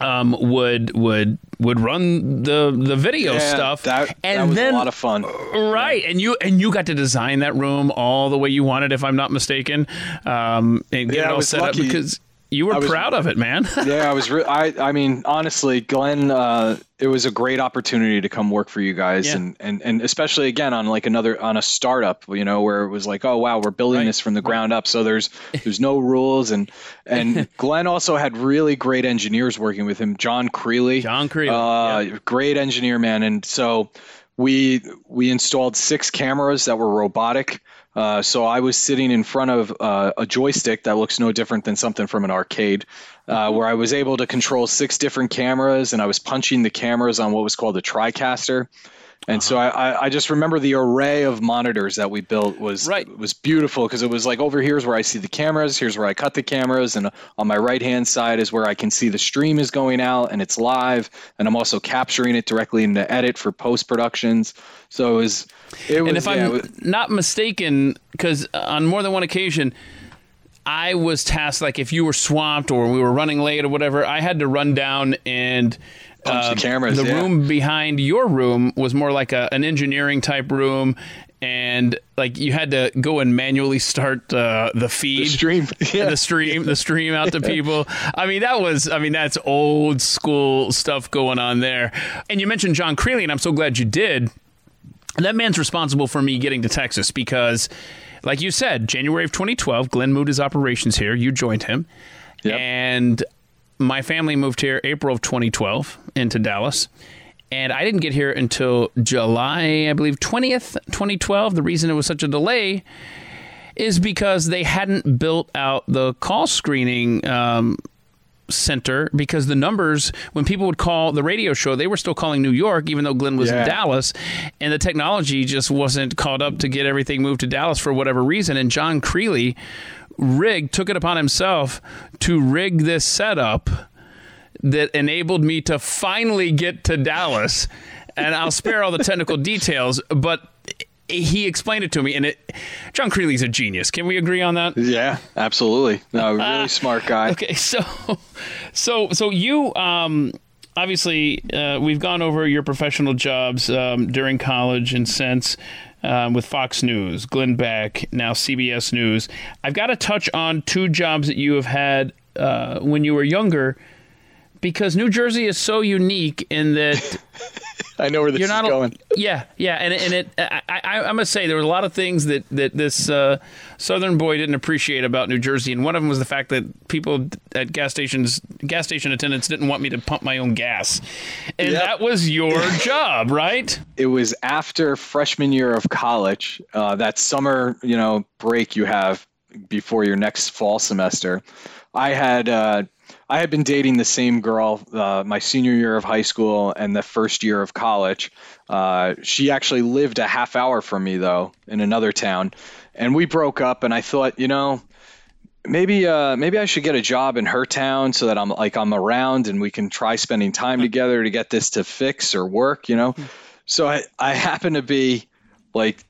um, would would would run the the video Yeah, stuff, That, and that was then a lot of fun. Right, and you and you got to design that room all the way you wanted, if I'm not mistaken, um, and get Yeah, it all set lucky. up because you were was- proud of it, man. [LAUGHS] yeah, I was. Re- I. I mean, honestly, Glenn. Uh, it was a great opportunity to come work for you guys, Yeah. and, and and especially again on like another on a startup, you know, where it was like, oh wow, we're building Right. this from the ground up. So there's there's no rules, and and [LAUGHS] Glenn also had really great engineers working with him. John Creeley. John Creeley, Uh, great engineer, man, and so we we installed six cameras that were robotic. Uh, so I was sitting in front of uh, a joystick that looks no different than something from an arcade, uh, where I was able to control six different cameras, and I was punching the cameras on what was called a TriCaster. And so uh-huh. I, I- I just remember the array of monitors that we built was Right. was beautiful because it was like over here's where I see the cameras, here's where I cut the cameras, and on my right hand side is where I can see the stream is going out and it's live, and I'm also capturing it directly into edit for post productions. So it was, it was. and if yeah, I'm was- not mistaken, because on more than one occasion, I was tasked like if you were swamped or we were running late or whatever, I had to run down and. Um, cameras, The yeah. room behind your room was more like a, an engineering type room, and like you had to go and manually start uh, the feed, the stream, [LAUGHS] yeah. the stream, the stream out to [LAUGHS] people. I mean, that was, I mean, that's old school stuff going on there. And you mentioned John Creeley, and I'm so glad you did. That man's responsible for me getting to Texas because, like you said, January of 2012, Glenn moved his operations here. You joined him. Yep. And my family moved here April of 2012 into Dallas. And I didn't get here until July, I believe, 20th, 2012. The reason it was such a delay is because they hadn't built out the call screening um, center because the numbers when people would call the radio show they were still calling New York even though Glenn was Yeah. in Dallas and the technology just wasn't caught up to get everything moved to Dallas for whatever reason and John Creeley rigged took it upon himself to rig this setup that enabled me to finally get to Dallas and I'll spare all the technical details but he explained it to me and it John Creeley's a genius can we agree on that Yeah, absolutely. No, really smart guy. Okay, so so so you um obviously uh, we've gone over your professional jobs um, during college and since um, with Fox News, Glenn Beck, now CBS News. I've got to touch on two jobs that you have had uh, when you were younger because New Jersey is so unique in that [LAUGHS] [LAUGHS] I know where this you're is not going. [LAUGHS] yeah yeah and, and it I, I, I must say there were a lot of things that that this uh, southern boy didn't appreciate about New Jersey and one of them was the fact that people at gas stations gas station attendants didn't want me to pump my own gas and Yep. that was your [LAUGHS] job right it was after freshman year of college, uh, that summer, you know, break you have before your next fall semester. I had uh, I had been dating the same girl uh, my senior year of high school and the first year of college. Uh, she actually lived a half hour from me though in another town, and we broke up. And I thought, you know, maybe uh, maybe I should get a job in her town so that I'm like I'm around and we can try spending time together to get this to fix or work, you know. So I I happen to be like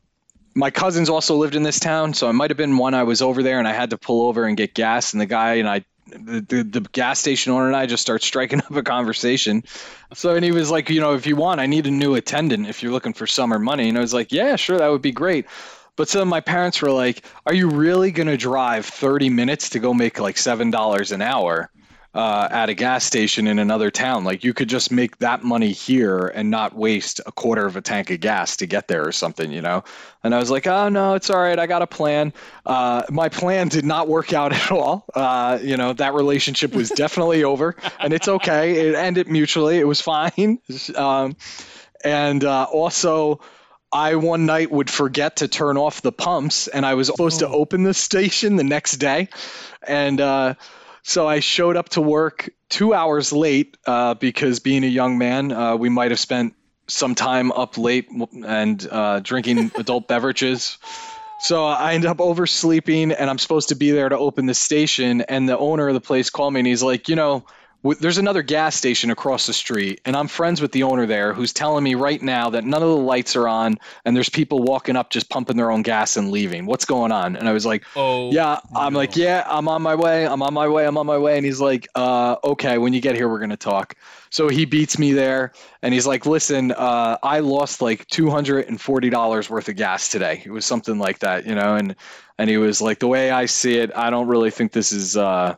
my cousins also lived in this town, so it might have been one I was over there and I had to pull over and get gas, and the guy and I. The, the, the gas station owner and I just start striking [LAUGHS] up a conversation. So, and he was like, you know, if you want, I need a new attendant if you're looking for summer money. And I was like, yeah, sure, that would be great. But so my parents were like, "Are you really going to drive 30 minutes to go make like seven dollars an hour uh, at a gas station in another town? Like you could just make that money here and not waste a quarter of a tank of gas to get there or something, you know?" And I was like, "Oh no, it's all right. I got a plan." Uh, my plan did not work out [LAUGHS] at all. Uh, you know, that relationship was [LAUGHS] definitely over, and it's okay. It ended mutually. It was fine. [LAUGHS] Um, and uh, also. I one night would forget to turn off the pumps, and I was supposed to open the station the next day, and uh, so I showed up to work two hours late uh, because being a young man, uh, we might have spent some time up late and uh, drinking [LAUGHS] adult beverages. So I end up oversleeping, and I'm supposed to be there to open the station. And the owner of the place called me, and he's like, you know, there's another gas station across the street, and I'm friends with the owner there, who's telling me right now that none of the lights are on, and there's people walking up just pumping their own gas and leaving. What's going on? And I was like, oh yeah, I'm like, yeah, I'm on my way. I'm on my way. I'm on my way. And he's like, uh, okay, when you get here, we're going to talk. So he beats me there and he's like, listen, uh, I lost like $240 worth of gas today. It was something like that, you know? And, and he was like, the way I see it, I don't really think this is, uh,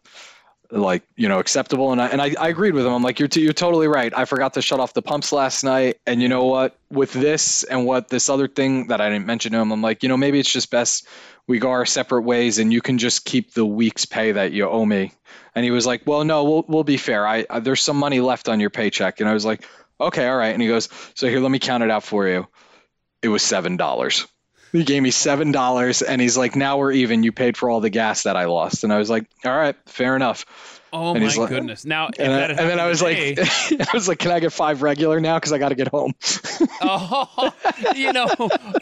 like you know acceptable and I and I, I agreed with him. I'm like you're t- you're totally right. I forgot to shut off the pumps last night, and you know what? With this and what this other thing that I didn't mention to him, I'm like you know maybe it's just best we go our separate ways, and you can just keep the week's pay that you owe me. And he was like, well, no, we'll we'll be fair. I, I there's some money left on your paycheck, and I was like, okay, all right. And he goes, so here, let me count it out for you. It was seven dollars. He gave me seven dollars, and he's like, "Now we're even. You paid for all the gas that I lost." And I was like, "All right, fair enough." Oh and my like- goodness now And, I- and then I was today- like, [LAUGHS] I was like, "Can I get five regular now? Because I got to get home." [LAUGHS] Oh, you know,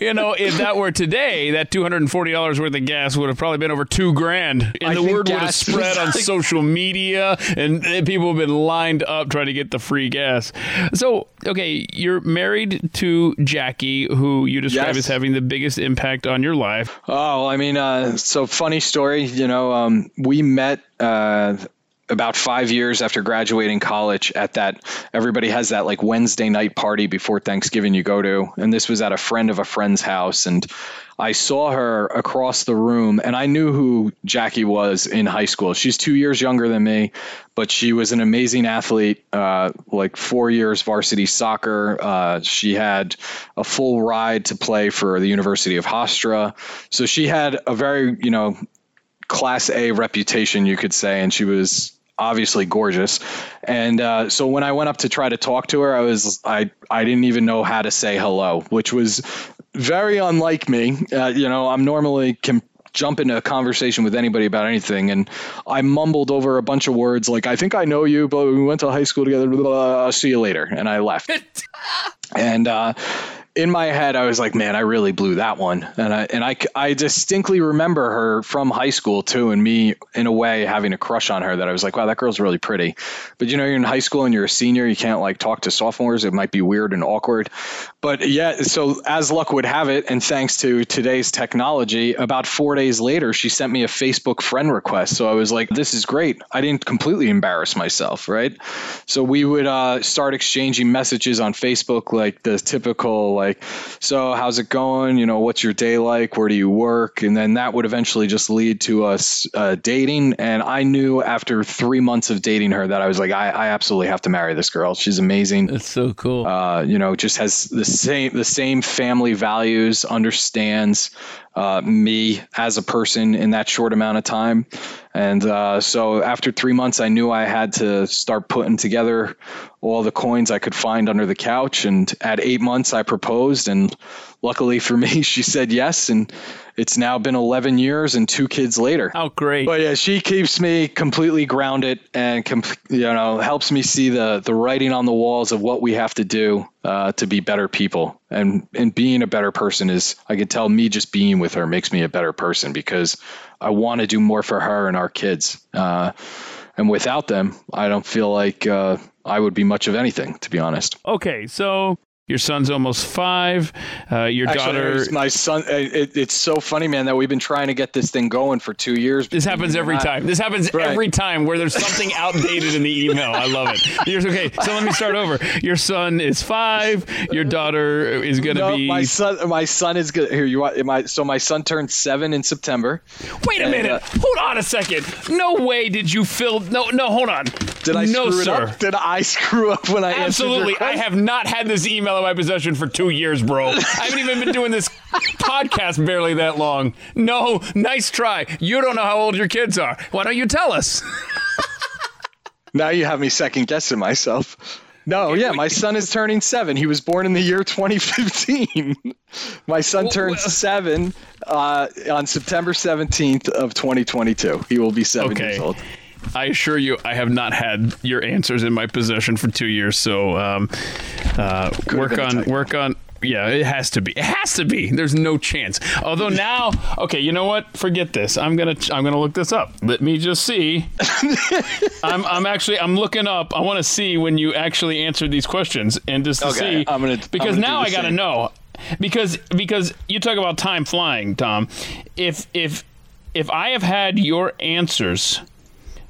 you know, if that were today, that two hundred and forty dollars worth of gas would have probably been over two grand, and I the word would have spread on like- social media, and people have been lined up trying to get the free gas. So, okay, you're married to Jackie, who you describe Yes. as having the biggest impact on your life. Oh, I mean, uh, so funny story. You know, um, we met uh, about five years after graduating college at that. Everybody has that like Wednesday night party before Thanksgiving you go to, and this was at a friend of a friend's house, and I saw her across the room, and I knew who Jackie was in high school. She's two years younger than me, but she was an amazing athlete. Uh, like four years varsity soccer. Uh, she had a full ride to play for the University of Hofstra. So she had a very, you know, class A reputation, you could say, and she was obviously gorgeous. And uh, so when I went up to try to talk to her, I was I I didn't even know how to say hello, which was very unlike me. Uh, you know, I'm normally can jump into a conversation with anybody about anything. And I mumbled over a bunch of words like, I think I know you, but we went to high school together. Blah, blah, blah, I'll see you later. And I left. [LAUGHS] and, uh, in my head, I was like, man, I really blew that one. And I, and I, I distinctly remember her from high school too. And me in a way having a crush on her that I was like, wow, that girl's really pretty. But you know, you're in high school and you're a senior, you can't like talk to sophomores. It might be weird and awkward. But yeah, so as luck would have it, and thanks to today's technology, about four days later, she sent me a Facebook friend request. So I was like, this is great. I didn't completely embarrass myself, right? So we would uh, start exchanging messages on Facebook, like the typical, like, like, so how's it going? You know, what's your day like? Where do you work? And then that would eventually just lead to us uh, dating. And I knew after three months of dating her that I was like, I, I absolutely have to marry this girl. She's amazing. That's so cool. Uh, you know, just has the same the same family values, understands uh, me as a person in that short amount of time. And uh, so after three months, I knew I had to start putting together all the coins I could find under the couch. And at eight months, I proposed. And luckily for me, [LAUGHS] she said yes. And it's now been 11 years and two kids later. How great. But yeah, she keeps me completely grounded and, comp- you know, helps me see the, the writing on the walls of what we have to do uh, to be better people. And, and being a better person is, I can tell me just being with her makes me a better person because I want to do more for her and our kids. Uh, and without them, I don't feel like uh, I would be much of anything, to be honest. Okay, so your son's almost five. Uh, your Actually, daughter. my son. It, it's so funny, man, that we've been trying to get this thing going for two years. This happens every time. This happens right. every time where there's something [LAUGHS] outdated in the email. I love it. You're, okay, so let me start over. Your son is five. Your daughter is going to no, be. My son. My son is good. Here you are. My so my son turned seven in September. Wait a and, minute. Uh, hold on a second. No way did you fill. No, no. Hold on. Did I no, screw sir. it up? Did I [LAUGHS] screw up when I absolutely? I have not had this email in my possession for two years, bro. I haven't even been doing this podcast barely that long. No, nice try. You don't know how old your kids are. Why don't you tell us? now you have me second guessing myself. No, yeah, my son is turning seven. He was born in the year 2015. my son turns seven uh, on September 17th of 2022. He will be seven okay. years old. I assure you, I have not had your answers in my possession for two years. So um, uh, work on work on. Yeah, it has to be. It has to be. There's no chance. Although now, okay, you know what? Forget this. I'm gonna I'm gonna look this up. Let me just see. [LAUGHS] I'm I'm actually I'm looking up. I want to see when you actually answered these questions and just to okay, see. I'm gonna because I'm gonna now I gotta same. know because because you talk about time flying, Tom. If if if I have had your answers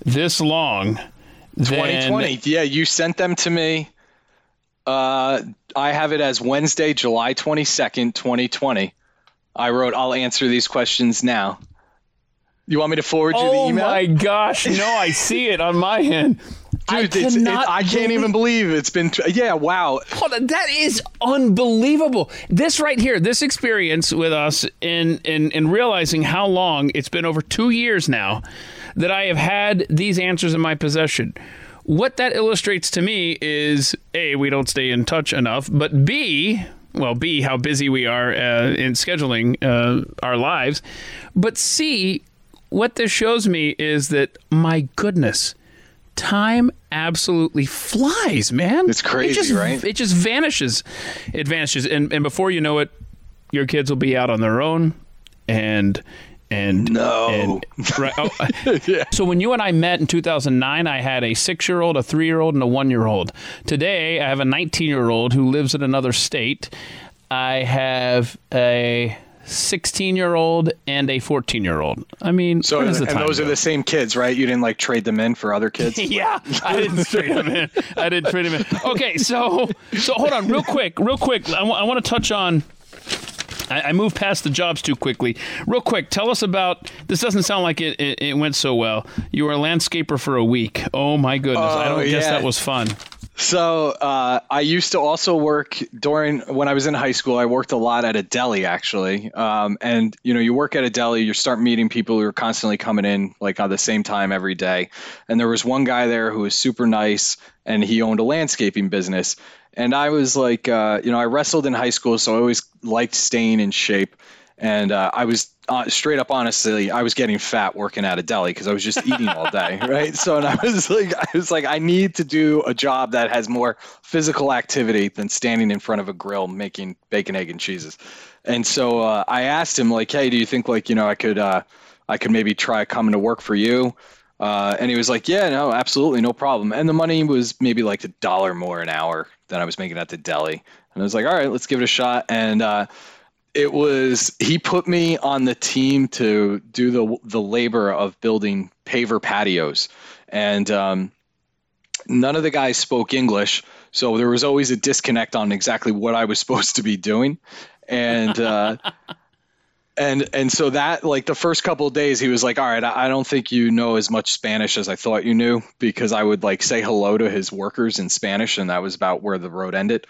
this long. 2020. yeah, you sent them to me. Uh, I have it as Wednesday, July 22nd, 2020. I wrote, I'll answer these questions now. You want me to forward you oh the email? Oh my gosh. [LAUGHS] No, I see it on my end. Dude, I, it's, it, I can't even believe it's been. Yeah, wow. On, that is unbelievable. This right here, this experience with us in in in realizing how long it's been over two years now that I have had these answers in my possession. What that illustrates to me is A, we don't stay in touch enough, but B, well, B, how busy we are uh, in scheduling uh, our lives, but C, what this shows me is that, my goodness, time absolutely flies, man. It's crazy, it just, right? It just vanishes. It vanishes. And, and before you know it, your kids will be out on their own and and no and, right, oh, [LAUGHS] uh, yeah. so when you and i met in 2009 i had a six year old a three year old and a one year old today i have a 19 year old who lives in another state i have a 16 year old and a 14 year old. I mean, so and those go? are the same kids, right? You didn't like trade them in for other kids. [LAUGHS] yeah, I didn't [LAUGHS] trade them in. I didn't trade them in. Okay, so so hold on, real quick, real quick. I, w- I want to touch on I, I moved past the jobs too quickly. Real quick, tell us about this. Doesn't sound like it, it, it went so well. You were a landscaper for a week. Oh my goodness! Oh, I don't yeah. guess that was fun. So uh, I used to also work during when I was in high school. I worked a lot at a deli actually, um, and you know you work at a deli, you start meeting people who are constantly coming in like at the same time every day. And there was one guy there who was super nice, and he owned a landscaping business. And I was like, uh, you know, I wrestled in high school, so I always liked staying in shape. And uh, I was uh, straight up honestly, I was getting fat working at a deli because I was just eating all day, [LAUGHS] right? So and I was like, I was like, I need to do a job that has more physical activity than standing in front of a grill making bacon, egg, and cheeses. And so uh, I asked him like, hey, do you think like you know I could uh, I could maybe try coming to work for you? Uh, and he was like, yeah, no, absolutely, no problem. And the money was maybe like a dollar more an hour than I was making at the deli. And I was like, all right, let's give it a shot. And uh, it was he put me on the team to do the the labor of building paver patios, and um, none of the guys spoke English, so there was always a disconnect on exactly what I was [LAUGHS] supposed to be doing, and. Uh, and and so that like the first couple of days he was like all right I, I don't think you know as much spanish as i thought you knew because i would like say hello to his workers in spanish and that was about where the road ended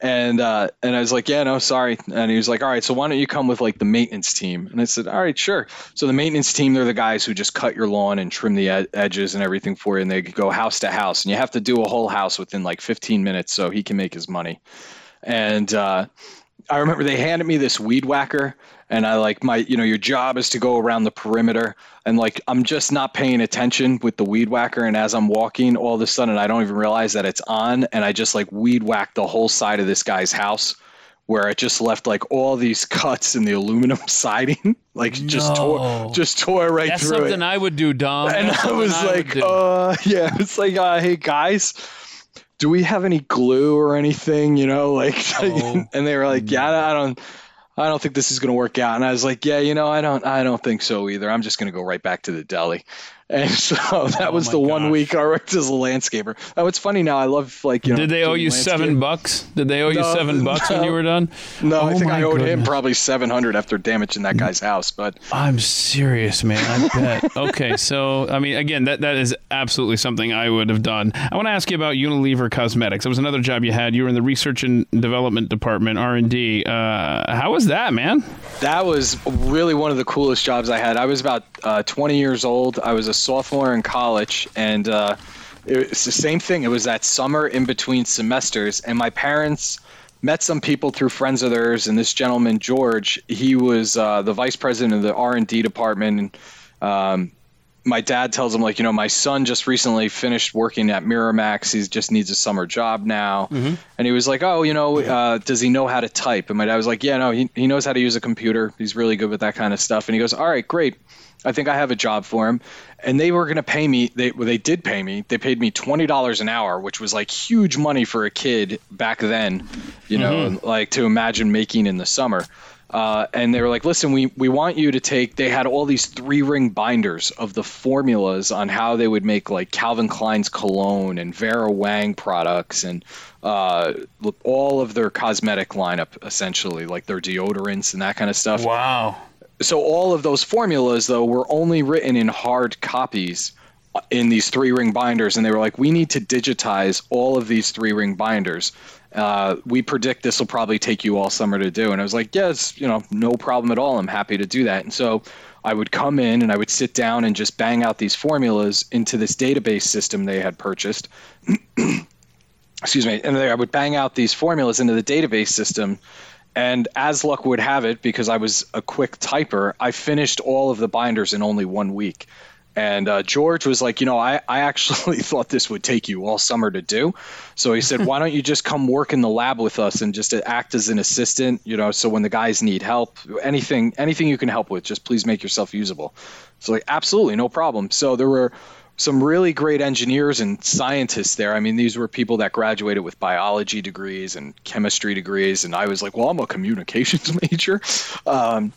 and uh, and I was like, yeah, no, sorry. And he was like, all right, so why don't you come with like the maintenance team? And I said, all right, sure. So the maintenance team, they're the guys who just cut your lawn and trim the ed- edges and everything for you, and they go house to house, and you have to do a whole house within like 15 minutes so he can make his money. And uh, I remember they handed me this weed whacker and I like my you know your job is to go around the perimeter and like I'm just not paying attention with the weed whacker and as I'm walking all of a sudden I don't even realize that it's on and I just like weed whack the whole side of this guy's house where it just left like all these cuts in the aluminum [LAUGHS] siding [LAUGHS] like just tore just tore right That's through something it I would do, Dom. and That's I was I like, do. uh, [LAUGHS] yeah, it's like, uh, hey guys, do we have any glue or anything? You know, like, Oh. and they were like, yeah, I don't, I don't think this is gonna work out. And I was like, yeah, you know, I don't, I don't think so either. I'm just gonna go right back to the deli. And [LAUGHS] so that Oh was the one week I worked as a landscaper. Oh, it's funny now. I love like, you know, Did they owe you landscape. seven bucks? Did they owe you seven [LAUGHS] bucks when you were done? No, I Oh think I owed him probably 700 after damaging that guy's house. But I'm serious, man. I bet. [LAUGHS] okay, so I mean, again, that that is absolutely something I would have done. I want to ask you about Unilever Cosmetics. It was another job you had. You were in the research and development department, R and D. Uh, how was that, man? That was really one of the coolest jobs I had. I was about uh, 20 years old. I was a sophomore in college, and uh, it's the same thing. It was that summer in between semesters, and my parents met some people through friends of theirs. And this gentleman, George, he was uh, the vice president of the R and D department. Um, my dad tells him like you know my son just recently finished working at Miramax. He just needs a summer job now, and he was like, oh, you know, uh, does he know how to type? And my dad was like, yeah, no, he he knows how to use a computer. He's really good with that kind of stuff. And he goes, all right, great. I think I have a job for him. And they were going to pay me. They well, they did pay me. They paid me twenty dollars an hour, which was like huge money for a kid back then. You know, like to imagine making in the summer. Uh, and they were like, listen, we, we want you to take, they had all these three ring binders of the formulas on how they would make like Calvin Klein's cologne and Vera Wang products and uh, all of their cosmetic lineup, essentially, like their deodorants and that kind of stuff. Wow. So all of those formulas, though, were only written in hard copies in these three ring binders. And they were like, we need to digitize all of these three ring binders. Uh, we predict this will probably take you all summer to do. And I was like, yes, you know, no problem at all. I'm happy to do that. And so I would come in and I would sit down and just bang out these formulas into this database system they had purchased. [CLEARS THROAT] Excuse me. And I would bang out these formulas into the database system. And as luck would have it, because I was a quick typer, I finished all of the binders in only one week. And uh, George was like, you know, I, I actually [LAUGHS] thought this would take you all summer to do. So he said, [LAUGHS] why don't you just come work in the lab with us and just act as an assistant, you know, so when the guys need help, anything, anything you can help with, just please make yourself usable. So like, absolutely, no problem. So there were some really great engineers and scientists there. I mean, these were people that graduated with biology degrees and chemistry degrees. And I was like, well, I'm a communications [LAUGHS] major. Um,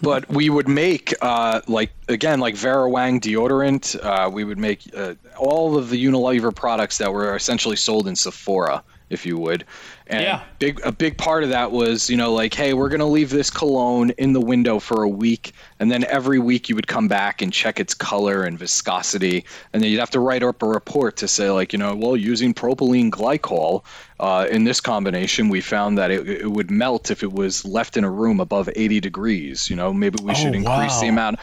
but we would make uh, like again like Vera Wang deodorant. Uh, we would make uh, all of the Unilever products that were essentially sold in Sephora, if you would. And Yeah. big a big part of that was you know like hey we're gonna leave this cologne in the window for a week, and then every week you would come back and check its color and viscosity, and then you'd have to write up a report to say like you know well using propylene glycol uh, in this combination we found that it, it would melt if it was left in a room above 80 degrees. You know maybe we should increase the amount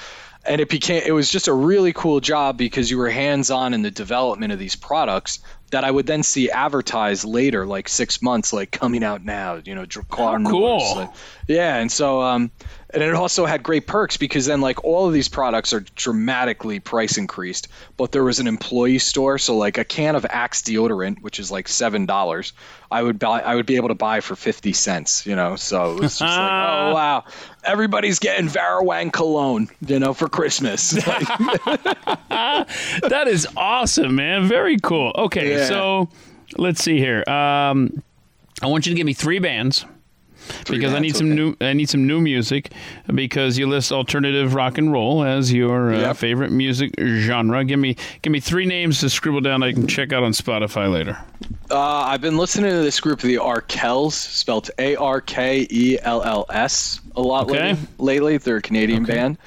and it became it was just a really cool job because you were hands on in the development of these products that I would then see advertised later, like six months, like coming out now. You know, Drakkar cool. Like, yeah, and so um, and it also had great perks because then like all of these products are dramatically price increased but there was an employee store so like a can of axe deodorant which is like seven dollars i would buy i would be able to buy for 50 cents you know? So it was just like [LAUGHS] oh wow. Everybody's getting Vera Wang cologne you know for christmas. [LAUGHS] [LAUGHS] That is awesome man. Very cool. Okay Yeah. so let's see here. Um, i want you to give me three bands because I need some okay. new I need some new music because you list alternative rock and roll as your uh, Yep. favorite music genre. Give me give me three names to scribble down I can check out on Spotify later. uh, i've been listening to this group the arkells spelled A R K E L L S, a lot Okay. lately, lately they're a canadian band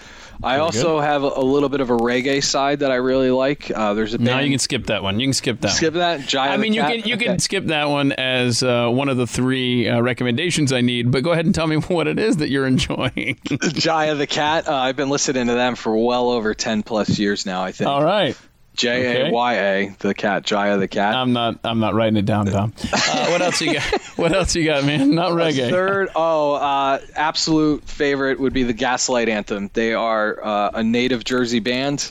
I also have a, a little bit of a reggae side that I really like. Uh, there's a band. Now you can skip that one. You can skip that. skip one. that. Jaya I mean, you Cat? can you Okay. can skip that one as uh, one of the three uh, recommendations I need. But go ahead and tell me [LAUGHS] what it is that you're enjoying. Jaya the Cat. Uh, I've been listening to them for well over 10 plus years now, I think. All right. J A Y A, the cat. Jaya the Cat. I'm not. I'm not writing it down, Tom. [LAUGHS] Uh, what else you got? What else you got, man? Not reggae. Third, oh, uh, absolute favorite would be the Gaslight Anthem. They are uh, a native Jersey band.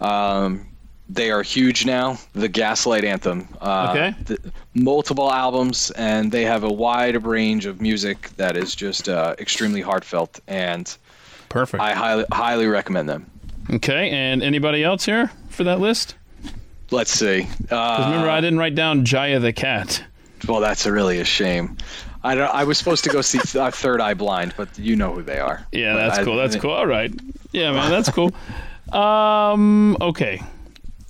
Um, they are huge now. The Gaslight Anthem. Uh, Okay. th- multiple albums, and they have a wide range of music that is just uh, extremely heartfelt, and Perfect. I highly highly recommend them. Okay. And anybody else here for that list? Let's see. Uh, remember, I didn't write down Jaya the cat. well, that's a really a shame. I, don't, I was supposed to go see uh, Third Eye Blind, but you know who they are. Yeah, that's I- cool. That's cool. All right. Yeah, man, that's [LAUGHS] cool. Um, okay.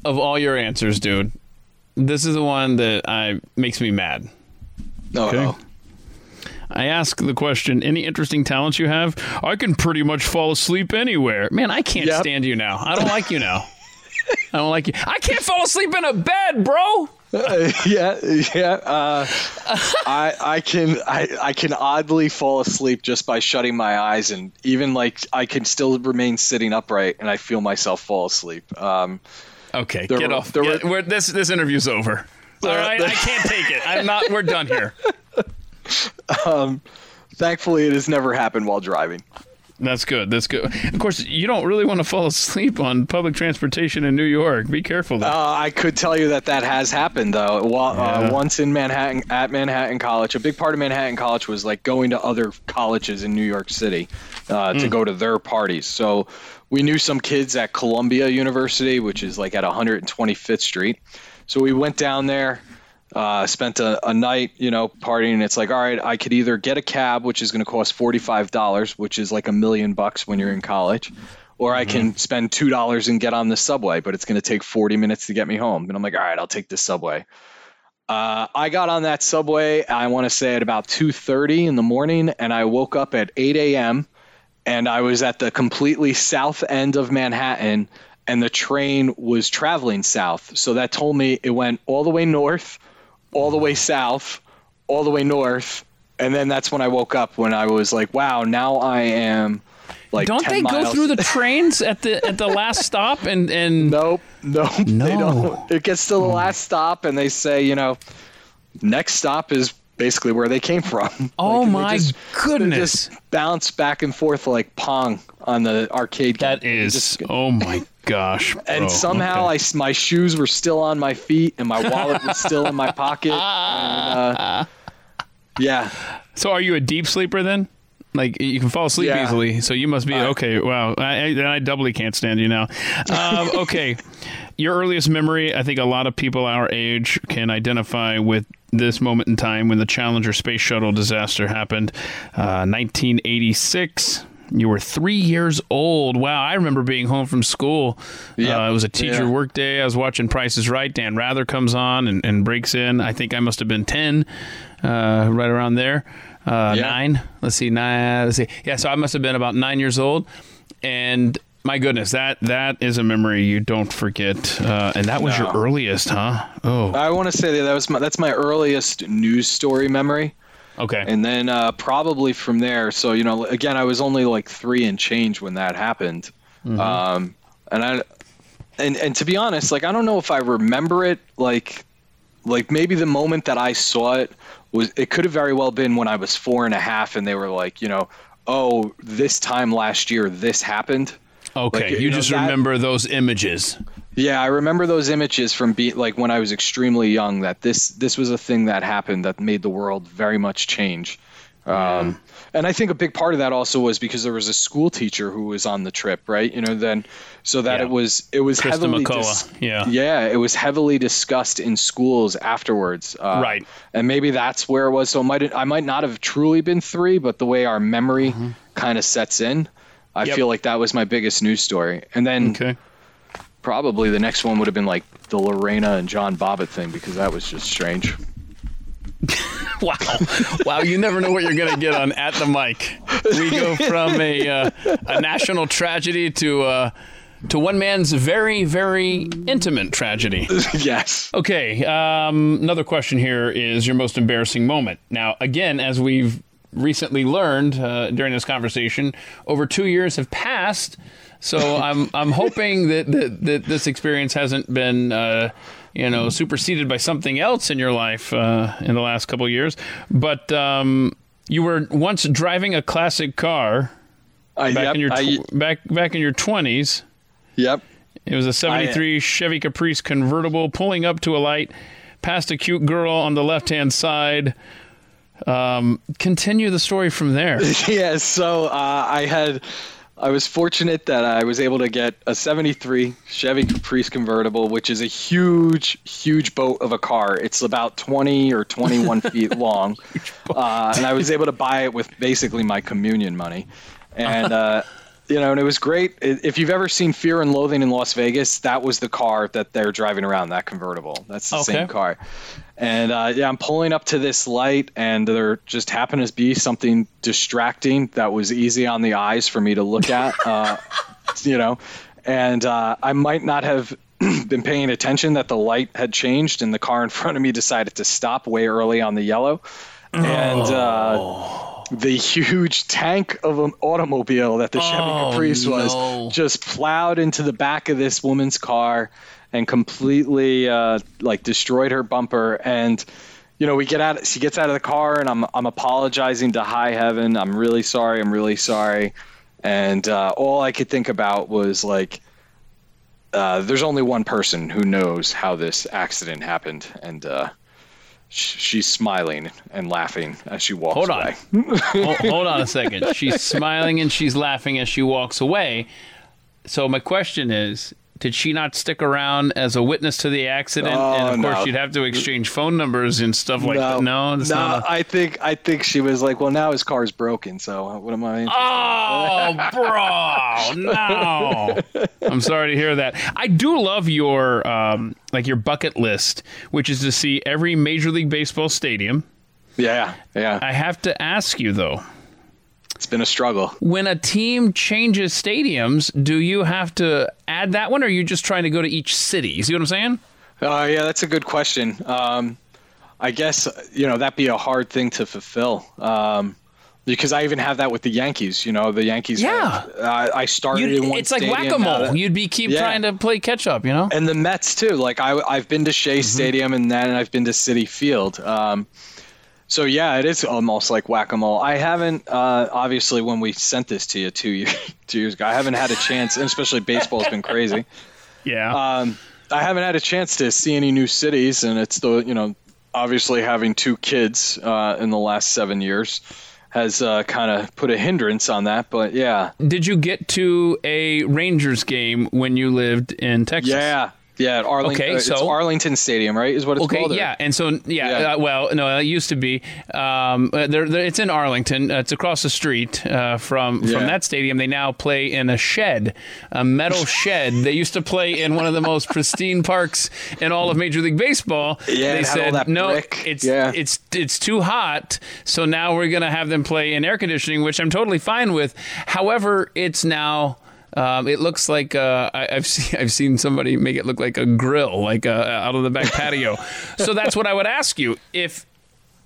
Of all your answers, dude, this is the one that I makes me mad. Okay. oh. I ask the question, any interesting talents you have? I can pretty much fall asleep anywhere. Man, I can't Yep. stand you now. I don't like you now. I don't like you. I can't fall asleep in a bed, bro. [LAUGHS] yeah, yeah. Uh, I I can I, I can oddly fall asleep just by shutting my eyes, and even like I can still remain sitting upright, and I feel myself fall asleep. Um, Okay, get were- off. Get- were- this this interview's over. All right, I can't take it. I'm not. We're done here. Thankfully, it has never happened while driving. That's good. That's good. Of course, you don't really want to fall asleep on public transportation in New York. Be careful. Though. Uh, I could tell you that that has happened though. While, Yeah. uh, once in Manhattan at Manhattan College, a big part of Manhattan College was like going to other colleges in New York City uh, to go to their parties. So we knew some kids at Columbia University, which is like at 125th Street. So we went down there. Uh, spent a, a night, you know, partying. And it's like, all right, I could either get a cab, which is going to cost forty-five dollars, which is like a million bucks when you're in college, or I can spend two dollars and get on the subway, but it's going to take forty minutes to get me home. And I'm like, all right, I'll take the subway. Uh, I got on that subway. I want to say at about two thirty in the morning, and I woke up at eight a.m. and I was at the completely south end of Manhattan, and the train was traveling south. So that told me it went all the way north, all the way south, all the way north, and then that's when I woke up when I was like, wow, now I am like don't 10 they go through the [LAUGHS] trains at the at the last stop and and Nope, nope. They No. don't. It gets to the oh last stop, and they say, you know, next stop is basically where they came from. [LAUGHS] Oh Like, they my just- goodness. They just bounce back and forth like Pong on the arcade game. that They is just- [LAUGHS] oh my gosh. bro. and somehow Okay. I s my shoes were still on my feet, and my wallet was still in my pocket. [LAUGHS] And, uh, yeah, So are you a deep sleeper then? Like you can fall asleep Yeah. easily, so you must be Uh, okay. Wow, I, I, I doubly can't stand you now. Um, okay, your earliest memory. I think a lot of people our age can identify with this moment in time when the Challenger space shuttle disaster happened, uh, 1986. You were three years old. Wow, I remember being home from school. Yep. Uh, it was a teacher Yeah. work day. I was watching Price is Right. Dan Rather comes on and, and breaks in. I think I must have been 10, uh, right around there. Uh, Yeah. Nine. Let's see. Nine. Let's see. Yeah, so I must have been about nine years old. And my goodness, that that is a memory you don't forget. Uh, and that was your earliest, huh? Oh, I want to say that that was my, that's my earliest news story memory. okay. and then uh, probably from there so you know again i was only like three and change when that happened um, and i and, and to be honest like i don't know if i remember it like like maybe the moment that I saw it was it could have very well been when I was four and a half, and they were like, you know, oh, this time last year this happened. Okay, Like, you, you know, just that- remember those images. Yeah, I remember those images from be like when I was extremely young. That this this was a thing that happened that made the world very much change. Um, and I think a big part of that also was because there was a school teacher who was on the trip, right? You know, then so that Yeah. it was it was Christa heavily McAuliffe, yeah. yeah, it was heavily discussed in schools afterwards. Uh, Right. and maybe that's where it was. So it might I might not have truly been three, but the way our memory kind of sets in, I. Yep. feel like that was my biggest news story. And then Okay. probably the next one would have been like the Lorena and John Bobbitt thing because that was just strange. [LAUGHS] [LAUGHS] Wow, wow! You never know what you're gonna get on at the mic. We go from a uh, a national tragedy to uh, to one man's very very intimate tragedy. [LAUGHS] yes. Okay, um, another question here is your most embarrassing moment. Now, again, as we've recently learned uh, during this conversation, over two years have passed. So [LAUGHS] I'm I'm hoping that, that, that this experience hasn't been uh, you know superseded by something else in your life uh, in the last couple of years. But um, you were once driving a classic car I, back yep, in your I- back back in your twenties. yep. It was a 73 Chevy Caprice convertible pulling up to a light past a cute girl on the left hand side. Um, continue the story from there. [LAUGHS] yeah, so uh, I had, I was fortunate that I was able to get a '73 Chevy Caprice convertible, which is a huge, huge boat of a car. It's about 20 or 21 [LAUGHS] feet long, uh, and I was able to buy it with basically my communion money, and. Uh, you know, and it was great. If you've ever seen Fear and Loathing in Las Vegas, that was the car that they're driving around, that convertible. That's the Okay. same car. And uh, yeah, I'm pulling up to this light, and there just happened to be something distracting that was easy on the eyes for me to look at. [LAUGHS] Uh, you know, and uh, I might not have [CLEARS THROAT] been paying attention that the light had changed, and the car in front of me decided to stop way early on the yellow, and. Uh, the huge tank of an automobile that the Chevy Oh, Caprice was no. just plowed into the back of this woman's car and completely uh, like destroyed her bumper. And you know we get out she gets out of the car and I'm I'm apologizing to high heaven. I'm really sorry. I'm really sorry. And uh, all I could think about was like uh, there's only one person who knows how this accident happened. And uh, she's smiling and laughing as she walks Hold on. away. hold, [LAUGHS] hold on a second. She's smiling and she's laughing as she walks away. So my question is, did she not stick around as a witness to the accident? and of Oh, course, no. you'd have to exchange phone numbers and stuff like that. No, it's no. not. A, I think I think she was like, well, now his car's broken, so what am I? Oh, bro, no! [LAUGHS] I'm sorry to hear that. I do love your um, like your bucket list, which is to see every Major League Baseball stadium. yeah, yeah. I have to ask you though, It's been a struggle. when a team changes stadiums, do you have to add that one, or are you just trying to go to each city? You see what I'm saying? Uh, yeah, that's a good question. Um, I guess you know that'd be a hard thing to fulfill. Um, because I even have that with the Yankees. You know, the Yankees. Yeah. uh, I started You'd- in one it's like whack a mole. You'd be keep Yeah. trying to play catch up. You know? and the Mets too. Like I, I've been to Shea Mm-hmm. Stadium and then I've been to Citi Field. Um, so yeah, it is almost like whack a mole. I haven't, uh, obviously, when we sent this to you two years, [LAUGHS] two years ago, I haven't had a chance, and especially baseball has been crazy. [LAUGHS] Yeah. Um, I haven't had a chance to see any new cities, and it's the you know, obviously having two kids uh, in the last seven years has uh, kind of put a hindrance on that. But yeah, Did you get to a Rangers game when you lived in Texas? yeah. Yeah, at Arlington. Okay, it's so- Arlington Stadium, right? Is what it's Okay, called. or- yeah, and so yeah, Yeah. Uh, well, no, it used to be. Um, uh, there, there, it's in Arlington. Uh, it's across the street uh, from Yeah. from that stadium. They now play in a shed, a metal [LAUGHS] shed. They used to play in one of the most pristine parks in all of Major League Baseball. Yeah, they it had all said no, brick." it's Yeah. it's it's too hot. So now we're gonna have them play in air conditioning, which I'm totally fine with. However, it's now. Um, it looks like uh, I, I've [LAUGHS] seen I've seen somebody make it look like a grill, like uh, out of the back patio. [LAUGHS] so that's what I would ask you if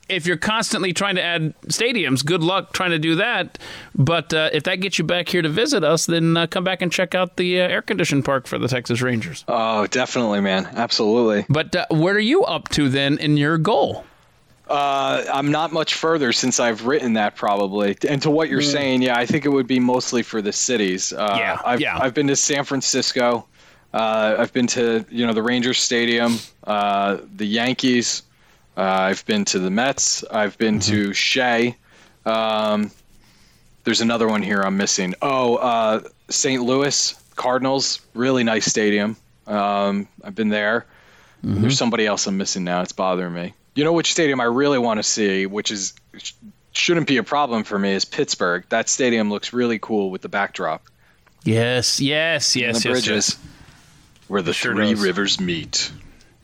if you're constantly trying to add stadiums, good luck trying to do that. But uh, if that gets you back here to visit us, then uh, come back and check out the uh, air conditioned park for the Texas Rangers. Oh, definitely, man. Absolutely. But uh, what are you up to then in your goal? Uh, I'm not much further since I've written that probably. And to what you're mm. saying, yeah, I think it would be mostly for the cities. Uh, yeah, I've, yeah. I've been to San Francisco. Uh, I've been to you know the Rangers Stadium, uh, the Yankees. Uh, I've been to the Mets. I've been mm-hmm. to Shea. Um, there's another one here I'm missing. Oh, uh, St. Louis Cardinals, really nice stadium. Um, I've been there. Mm-hmm. There's somebody else I'm missing now. It's bothering me. You know which stadium I really want to see, which is shouldn't be a problem for me, is Pittsburgh. That stadium looks really cool with the backdrop. Yes, yes, yes, the yes, bridges yes. where the sure three does. rivers meet.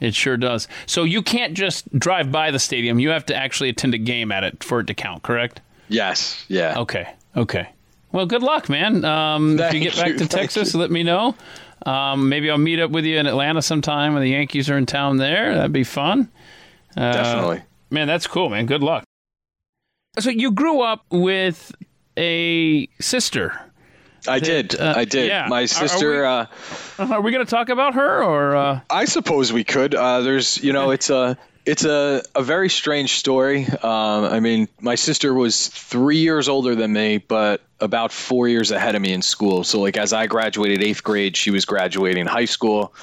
It sure does. So you can't just drive by the stadium. You have to actually attend a game at it for it to count, correct? Yes. Yeah. Okay. Okay. Well, good luck, man. Um, if you get back you, to Texas, you. let me know. Um, maybe I'll meet up with you in Atlanta sometime when the Yankees are in town there. That'd be fun. Uh, Definitely. Man, that's cool, man. Good luck. So you grew up with a sister. I that, did. Uh, I did. Yeah. My sister. Are, we, uh, we going to talk about her, or? Uh? I suppose we could. Uh, there's, you know, it's a it's a, a very strange story. Um, I mean, my sister was three years older than me, but about four years ahead of me in school. So, like, as I graduated eighth grade, she was graduating high school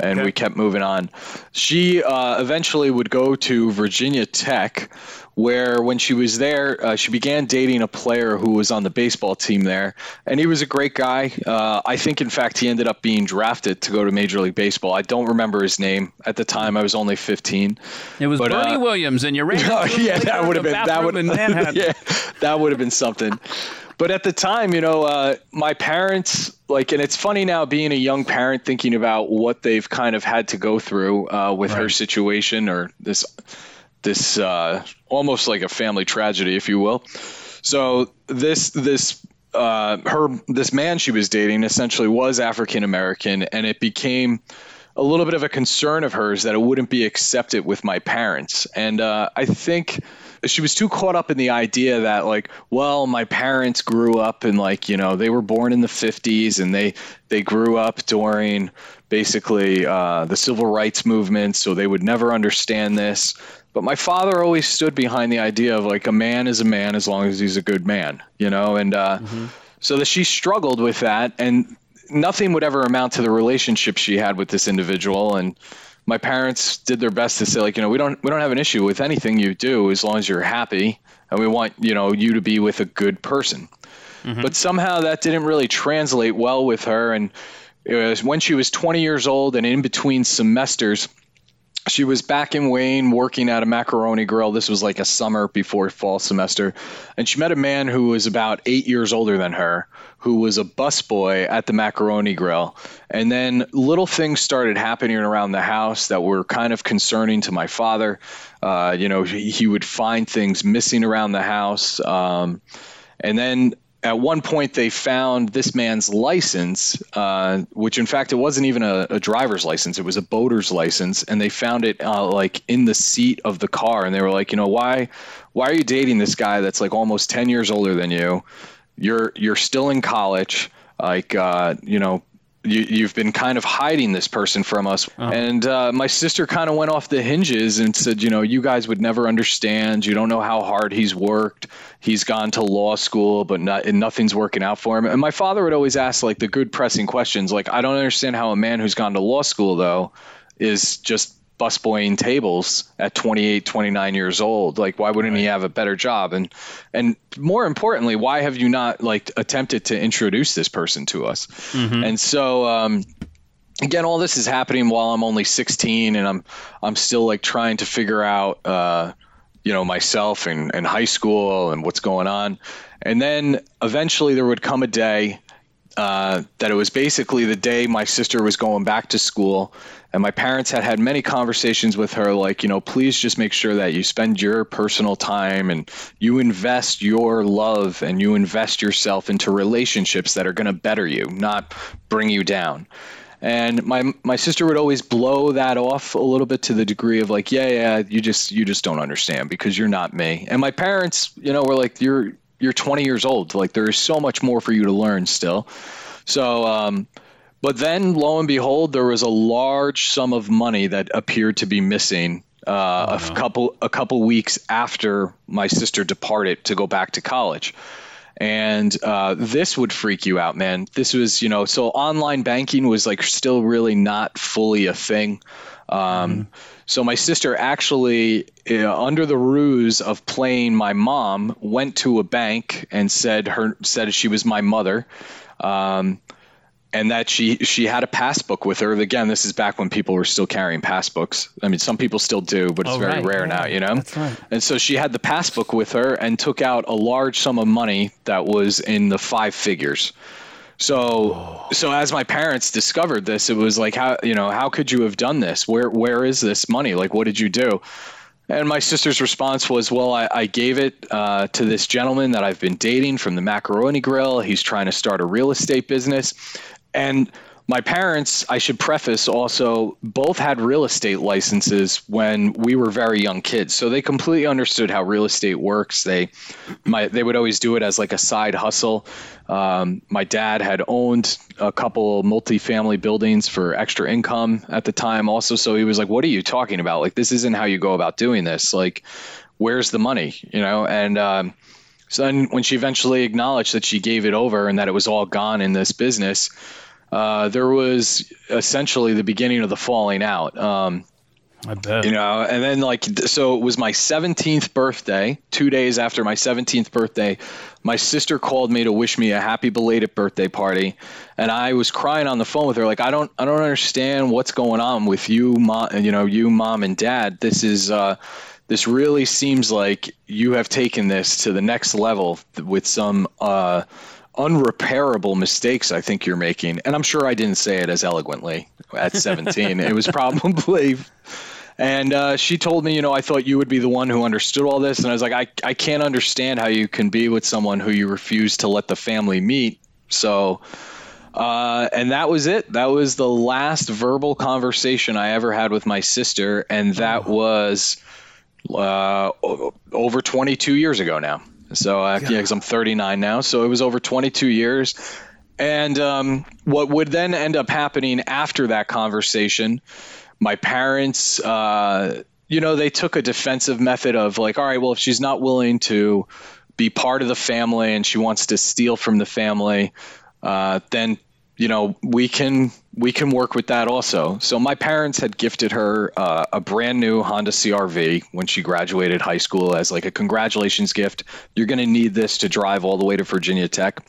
and okay. we kept moving on. She uh, eventually would go to Virginia Tech, where when she was there, uh, she began dating a player who was on the baseball team there, and he was a great guy. Uh, I think, in fact, he ended up being drafted to go to Major League Baseball. I don't remember his name at the time. I was only 15. It was but, Bernie uh, Williams, and you ran. [LAUGHS] Oh, yeah, that would have been that would [LAUGHS] yeah, that would have been something but at the time, you know, uh, my parents like, and it's funny now being a young parent thinking about what they've kind of had to go through uh, with right. her situation or this this uh, almost like a family tragedy, if you will. So this this uh, her this man she was dating essentially was African American, and it became a little bit of a concern of hers that it wouldn't be accepted with my parents, and uh, I think she was too caught up in the idea that like well my parents grew up in like you know they were born in the 50s and they they grew up during basically uh, the civil rights movement so they would never understand this. But my father always stood behind the idea of like a man is a man as long as he's a good man you know? And uh, mm-hmm. so that she struggled with that. And nothing would ever amount to the relationship she had with this individual. And my parents did their best to say like you know we don't we don't have an issue with anything you do as long as you're happy. And we want you know you to be with a good person. Mm-hmm. but somehow that didn't really translate well with her. And it was when she was 20 years old and in between semesters she was back in Wayne working at a macaroni grill. This was like a summer before fall semester. And she met a man who was about eight years older than her, who was a busboy at the macaroni grill. And then little things started happening around the house that were kind of concerning to my father. Uh, you know, he, he, would find things missing around the house. Um, and then at one point they found this man's license, uh, which in fact it wasn't even a, a, driver's license; it was a boater's license, and they found it uh, like in the seat of the car, and they were like, you know, why, why are you dating this guy that's like almost ten years older than you? You're you're still in college, like uh, you know, you, have been kind of hiding this person from us. Oh. And uh, my sister kind of went off the hinges and said, you know, you guys would never understand. You don't know how hard he's worked. He's gone to law school, but not, nothing's working out for him. And my father would always ask like the good pressing questions, like, I don't understand how a man who's gone to law school though is just busboying tables at 28 29 years old like why wouldn't right. he have a better job and and more importantly why have you not like attempted to introduce this person to us mm-hmm. and so um again all this is happening while i'm only 16 and i'm i'm still like trying to figure out uh you know myself and, and high school and what's going on and then eventually there would come a day uh, that it was basically the day my sister was going back to school and my parents had had many conversations with her like you know please just make sure that you spend your personal time and you invest your love and you invest yourself into relationships that are going to better you not bring you down And my my sister would always blow that off a little bit to the degree of like, yeah, yeah, you just you just don't understand because you're not me. And my parents, you know, were like, you're you're 20 years old. Like there is so much more for you to learn still. So, um, but then lo and behold, there was a large sum of money that appeared to be missing uh, oh, a no. couple a couple weeks after my sister departed to go back to college. And uh, this would freak you out, man. This was, you know, so online banking was like still really not fully a thing. Um, mm-hmm. So my sister actually, uh, under the ruse of playing my mom, went to a bank and said her said she was my mother. Um, and that she she had a passbook with her. Again, this is back when people were still carrying passbooks. I mean, some people still do, but it's oh, very right. rare yeah, now, you know. That's right. And so she had the passbook with her and took out a large sum of money that was in the five figures. So oh. so as my parents discovered this, it was like how you know how could you have done this? Where where is this money? Like what did you do? And my sister's response was, "Well, I, I gave it uh, to this gentleman that I've been dating from the Macaroni Grill. He's trying to start a real estate business, and my parents, I should preface also, both had real estate licenses when we were very young kids. So they completely understood how real estate works. They my they would always do it as like a side hustle. Um, my dad had owned a couple multifamily buildings for extra income at the time also. So he was like, What are you talking about? Like this isn't how you go about doing this. Like, where's the money? You know, and um, so then when she eventually acknowledged that she gave it over and that it was all gone in this business, uh, there was essentially the beginning of the falling out. Um, I bet. You know, and then like, so it was my 17th birthday, two days after my 17th birthday. My sister called me to wish me a happy belated birthday party. And I was crying on the phone with her, like, I don't, I don't understand what's going on with you, mom, you know, you, mom, and dad. This is, uh, this really seems like you have taken this to the next level with some, uh, unrepairable mistakes I think you're making. And I'm sure I didn't say it as eloquently at 17. it was probably. And uh, she told me, you know, I thought you would be the one who understood all this. And I was like, I, I can't understand how you can be with someone who you refuse to let the family meet. So, uh, and that was it. That was the last verbal conversation I ever had with my sister. And that was uh, over 22 years ago now. So uh, yeah, because I'm 39 now, so it was over 22 years. And um, what would then end up happening after that conversation, my parents, uh, you know, they took a defensive method of like, all right, well, if she's not willing to be part of the family and she wants to steal from the family, uh, then you know we can we can work with that also. So my parents had gifted her uh, a brand new Honda CRV when she graduated high school as like a congratulations gift. You're going to need this to drive all the way to Virginia Tech.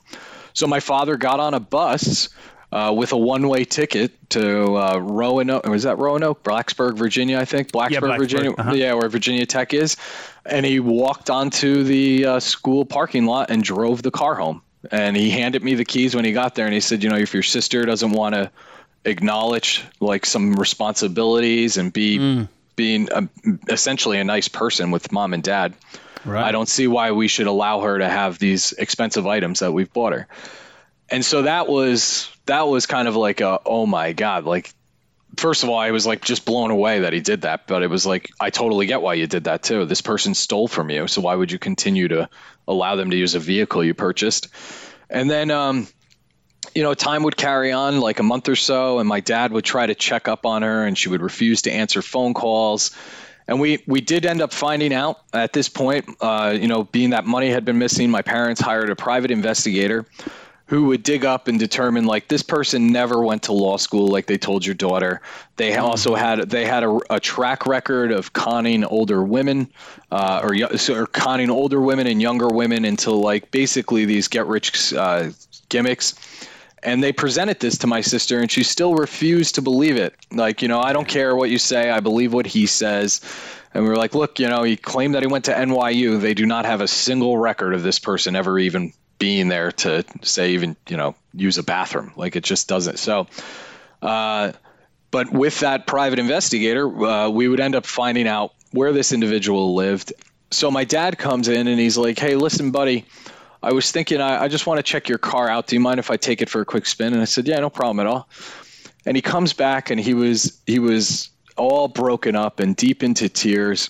So my father got on a bus uh, with a one-way ticket to uh, Roanoke. Was that Roanoke, Blacksburg, Virginia? I think Blacksburg, yeah, Blacksburg Virginia. Uh-huh. Yeah, where Virginia Tech is. And he walked onto the uh, school parking lot and drove the car home. And he handed me the keys when he got there, and he said, "You know, if your sister doesn't want to acknowledge like some responsibilities and be mm. being a, essentially a nice person with mom and dad, right. I don't see why we should allow her to have these expensive items that we've bought her." And so that was that was kind of like a oh my god, like first of all, I was like just blown away that he did that. But it was like, I totally get why you did that too. This person stole from you. So why would you continue to allow them to use a vehicle you purchased? And then, um, you know, time would carry on like a month or so, and my dad would try to check up on her, and she would refuse to answer phone calls. And we, we did end up finding out at this point, uh, you know, being that money had been missing, my parents hired a private investigator who would dig up and determine like this person never went to law school like they told your daughter. They mm. also had they had a, a, track record of conning older women uh, or, or conning older women and younger women into like basically these get rich uh, gimmicks. And they presented this to my sister and she still refused to believe it. Like you know i don't care what you say i believe what he says. And we were like look you know he claimed that he went to nyu they do not have a single record of this person ever even being there to say even you know use a bathroom. Like it just doesn't. So uh, but with that private investigator uh, we would end up finding out where this individual lived. So my dad comes in and he's like hey listen buddy i was thinking i, I just want to check your car out. Do you mind if i take it for a quick spin? And i said yeah no problem at all. And he comes back and he was he was all broken up and deep into tears.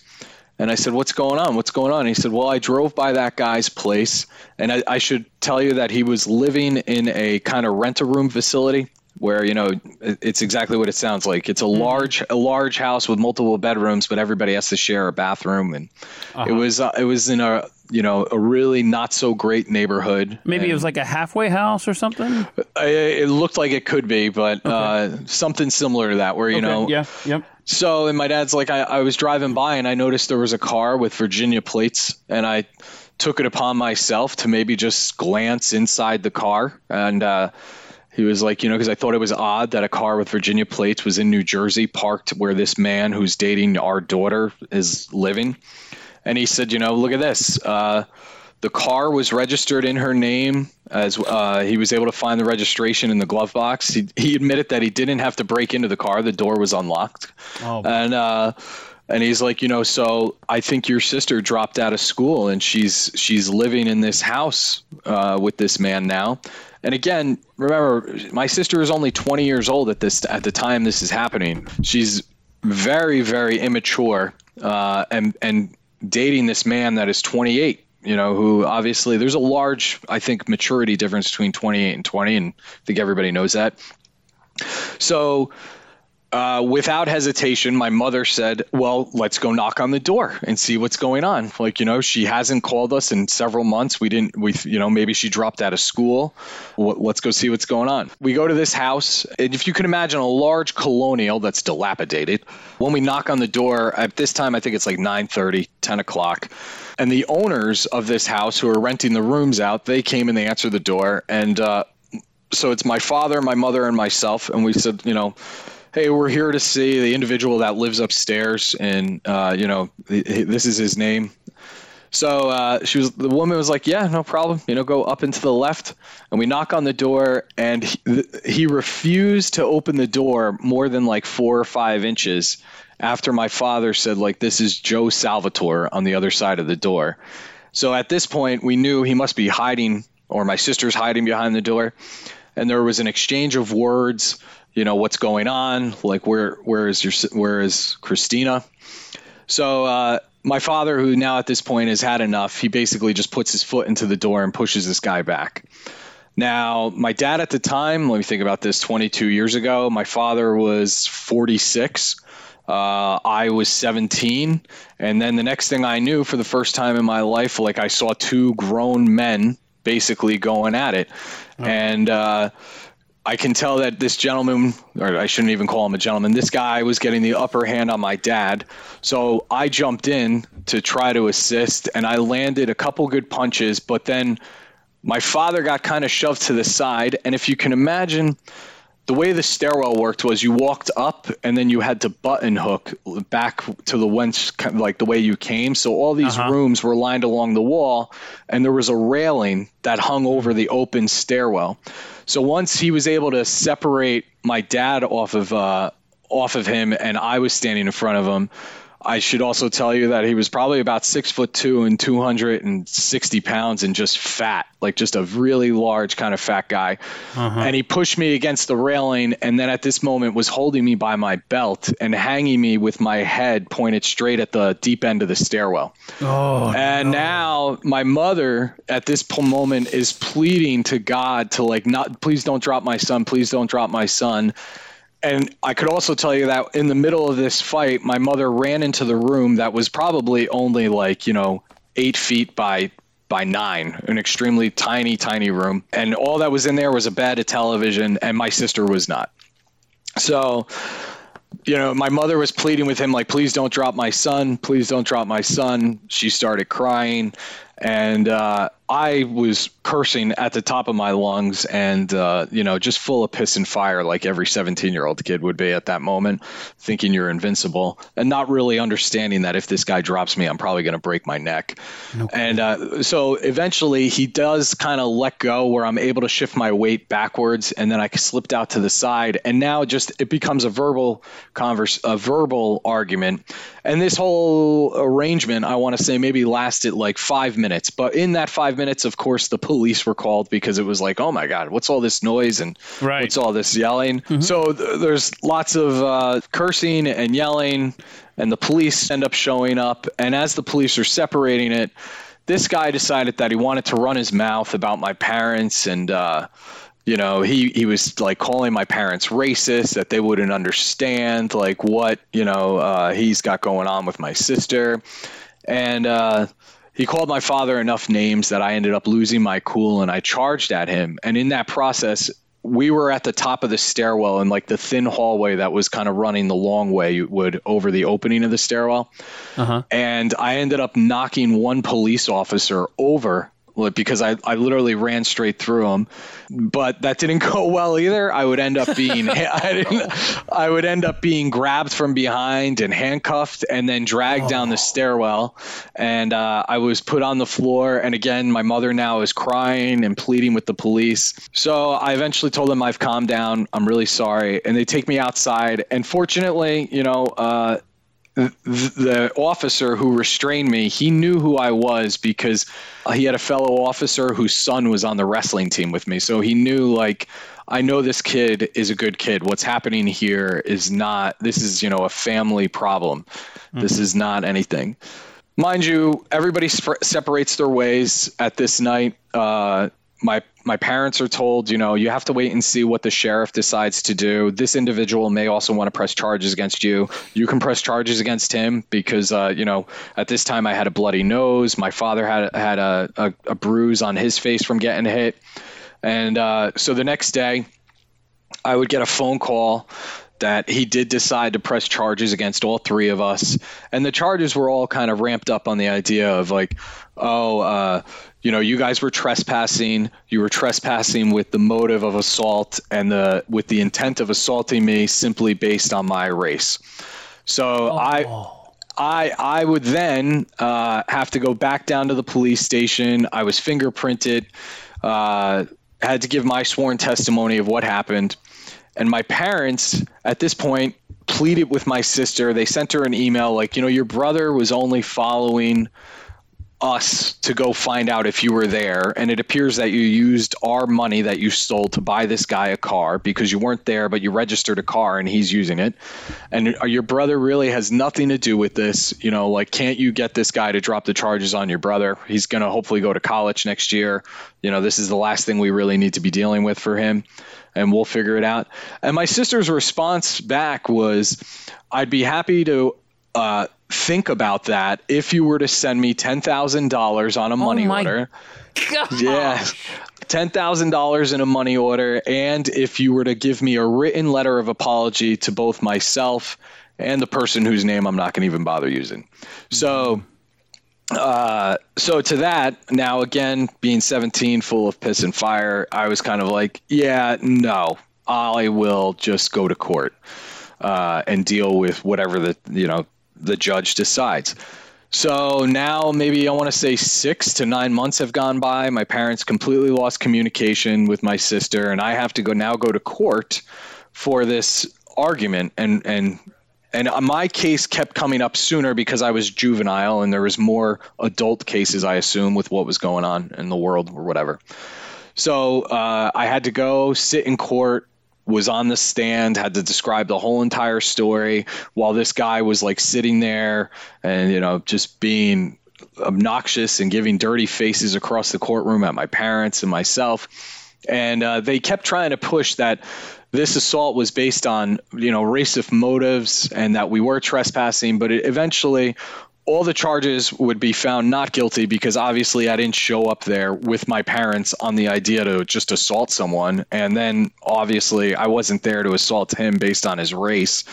And I said, What's going on? What's going on? And he said, Well, I drove by that guy's place. And I, I should tell you that he was living in a kind of rent a room facility where you know it's exactly what it sounds like. It's a mm-hmm. large a large house with multiple bedrooms, but everybody has to share a bathroom, and uh-huh. it was uh, it was in a you know a really not so great neighborhood. Maybe it was like a halfway house or something. It looked like it could be, but okay. uh, something similar to that, where you okay. know, yeah, yep. So, and my dad's like, I, I was driving by and I noticed there was a car with Virginia plates, and I took it upon myself to maybe just glance inside the car and. uh he was like, you know, because I thought it was odd that a car with Virginia plates was in New Jersey, parked where this man who's dating our daughter is living. And he said, you know, look at this. Uh, the car was registered in her name as uh, he was able to find the registration in the glove box. He, he admitted that he didn't have to break into the car; the door was unlocked. Oh, and uh, and he's like, you know, so I think your sister dropped out of school and she's she's living in this house uh, with this man now. And again, remember, my sister is only 20 years old at this at the time this is happening. She's very, very immature uh, and and dating this man that is 28. You know, who obviously there's a large, I think, maturity difference between 28 and 20, and I think everybody knows that. So uh, without hesitation, my mother said, "Well, let's go knock on the door and see what's going on." Like, you know, she hasn't called us in several months. We didn't. We, you know, maybe she dropped out of school. let's go see what's going on. We go to this house, and if you can imagine a large colonial that's dilapidated. When we knock on the door at this time, I think it's like 9:30, 10 o'clock. And the owners of this house who are renting the rooms out, they came and they answered the door. And uh, so it's my father, my mother, and myself. And we said, you know, hey, we're here to see the individual that lives upstairs, and uh, you know, this is his name. So uh, she was the woman was like, yeah, no problem. You know, go up and to the left, and we knock on the door, and he, he refused to open the door more than like four or five inches after my father said like this is Joe Salvatore on the other side of the door. So at this point, we knew he must be hiding, or my sister's hiding behind the door, and there was an exchange of words you know what's going on? Like where where is your where is christina? So uh, my father who now at this point has had enough he basically just puts his foot into the door and pushes this guy back. Now my dad at the time let me think about this 22 years ago my father was 46 uh, I was 17, and then the next thing I knew, for the first time in my life, like I saw two grown men basically going at it, oh. and uh, I can tell that this gentleman, or I shouldn't even call him a gentleman, this guy was getting the upper hand on my dad. So I jumped in to try to assist, and I landed a couple good punches, but then my father got kind of shoved to the side. And if you can imagine, the way the stairwell worked was you walked up and then you had to button hook back to the whence like the way you came so all these uh-huh. rooms were lined along the wall and there was a railing that hung over the open stairwell so once he was able to separate my dad off of uh, off of him, and I was standing in front of him. I should also tell you that he was probably about six foot two and 260 pounds and just fat, like just a really large kind of fat guy. Uh-huh. And he pushed me against the railing and then at this moment was holding me by my belt and hanging me with my head pointed straight at the deep end of the stairwell. Oh, and no. now my mother at this moment is pleading to God to like not please don't drop my son, please don't drop my son and I could also tell you that in the middle of this fight, my mother ran into the room that was probably only like, you know, eight feet by by nine, an extremely tiny, tiny room. And all that was in there was a bed, a television, and my sister was not. So, you know, my mother was pleading with him, like, please don't drop my son. Please don't drop my son. She started crying. And uh, I was cursing at the top of my lungs and, uh, you know, just full of piss and fire like every 17 year old kid would be at that moment, thinking you're invincible and not really understanding that if this guy drops me, I'm probably going to break my neck. And uh, so eventually he does kind of let go where I'm able to shift my weight backwards and then I slipped out to the side. And now just it becomes a verbal converse, a verbal argument. And this whole arrangement, I want to say maybe lasted like five minutes minutes. But in that five minutes, of course, the police were called because it was like, oh my God, what's all this noise and Right. what's all this yelling? So th- there's lots of uh, cursing and yelling, and the police end up showing up. And as the police are separating it, this guy decided that he wanted to run his mouth about my parents and. Uh, you know he he was like calling my parents racist that they wouldn't understand like what you know uh, he's got going on with my sister and uh, he called my father enough names that i ended up losing my cool and i charged at him and in that process we were at the top of the stairwell in like the thin hallway that was kind of running the long way you would over the opening of the stairwell Uh-huh. and I ended up knocking one police officer over because I, I literally ran straight through them, But that didn't [LAUGHS] go well either. I would end up being I, didn't, I would end up being grabbed from behind and handcuffed and then dragged down the stairwell. And uh, I was put on the floor. And again, my mother now is crying and pleading with the police. So I eventually told them I've calmed down. I'm really sorry. And they take me outside. And fortunately, you know, uh, the officer who restrained me, he knew who I was because he had a fellow officer whose son was on the wrestling team with me. So he knew, like, I know this kid is a good kid. What's happening here is not, this is, you know, a family problem. This is not anything. Mind you, everybody separates their ways at this night. Uh, my my parents are told, you know, you have to wait and see what the sheriff decides to do. This individual may also want to press charges against you. You can press charges against him because, uh, you know, at this time I had a bloody nose. My father had had a, a, a bruise on his face from getting hit, and uh, so the next day, I would get a phone call that he did decide to press charges against all three of us. And the charges were all kind of ramped up on the idea of like, oh, uh, you know, you guys were trespassing. You were trespassing with the motive of assault and the with the intent of assaulting me simply based on my race. So I. I I would then uh, have to go back down to the police station. I was fingerprinted, uh, had to give my sworn testimony of what happened, and my parents at this point pleaded with my sister. They sent her an email like, you know, your brother was only following us to go find out if you were there. And it appears that you used our money that you stole to buy this guy a car because you weren't there but you registered a car and he's using it. And your brother really has nothing to do with this? You know like can't you get this guy to drop the charges on your brother? He's going to hopefully go to college next year. You know this is the last thing we really need to be dealing with for him and we'll figure it out. And my sister's response back was i'd be happy to uh, think about that if you were to send me $10,000 on a money my order. God. Yeah. $10,000 in a money order. And if you were to give me a written letter of apology to both myself and the person whose name I'm not going to even bother using. So, uh, so to that, now again, being 17, full of piss and fire, I was kind of like, yeah, no, I will just go to court uh, and deal with whatever the, you know, the judge decides. So now maybe I want to say six to nine months have gone by. My parents completely lost communication with my sister, and I have to go now go to court for this argument. And and and my case kept coming up sooner because I was juvenile, and there was more adult cases, I assume, with what was going on in the world or whatever. So uh, I had to go sit in court was on the stand, had to describe the whole entire story while this guy was like sitting there and, you know, just being obnoxious and giving dirty faces across the courtroom at my parents and myself. And uh, they kept trying to push that this assault was based on, you know, racist motives and that we were trespassing, but it eventually all the charges would be found not guilty because obviously I didn't show up there with my parents on the idea to just assault someone. And then obviously I wasn't there to assault him based on his race.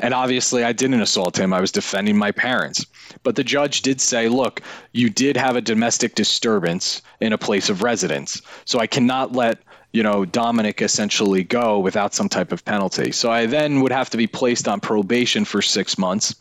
And obviously I didn't assault him. I was defending my parents. But the judge did say, look, you did have a domestic disturbance in a place of residence. So I cannot let you know, Dominic essentially go without some type of penalty. So I then would have to be placed on probation for six months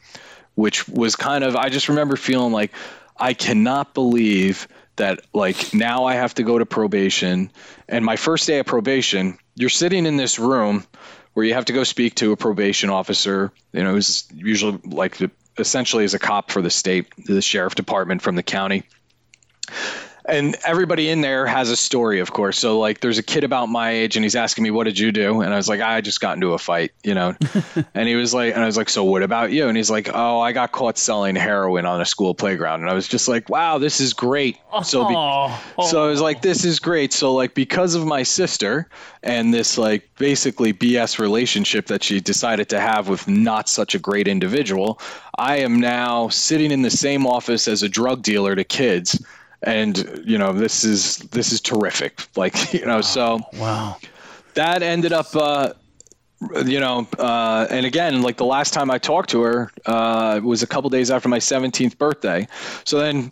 which was kind of I just remember feeling like I cannot believe that like now I have to go to probation. And my first day of probation you're sitting in this room where you have to go speak to a probation officer you know who's usually like the, essentially is a cop for the state the sheriff department from the county and everybody in there has a story, of course. So like, there's a kid about my age, and he's asking me, "What did you do?" And I was like, "I just got into a fight," you know. [LAUGHS] and he was like, and I was like, "So what about you?" And he's like, "Oh, I got caught selling heroin on a school playground." And I was just like, "Wow, this is great." So, be- Oh, so I was like, "This is great." So like, because of my sister and this like basically BS relationship that she decided to have with not such a great individual, I am now sitting in the same office as a drug dealer to kids and you know this is this is terrific. [LAUGHS] Like you know so wow. that ended up uh you know uh and again like the last time i talked to her uh was a couple days after my 17th birthday. So then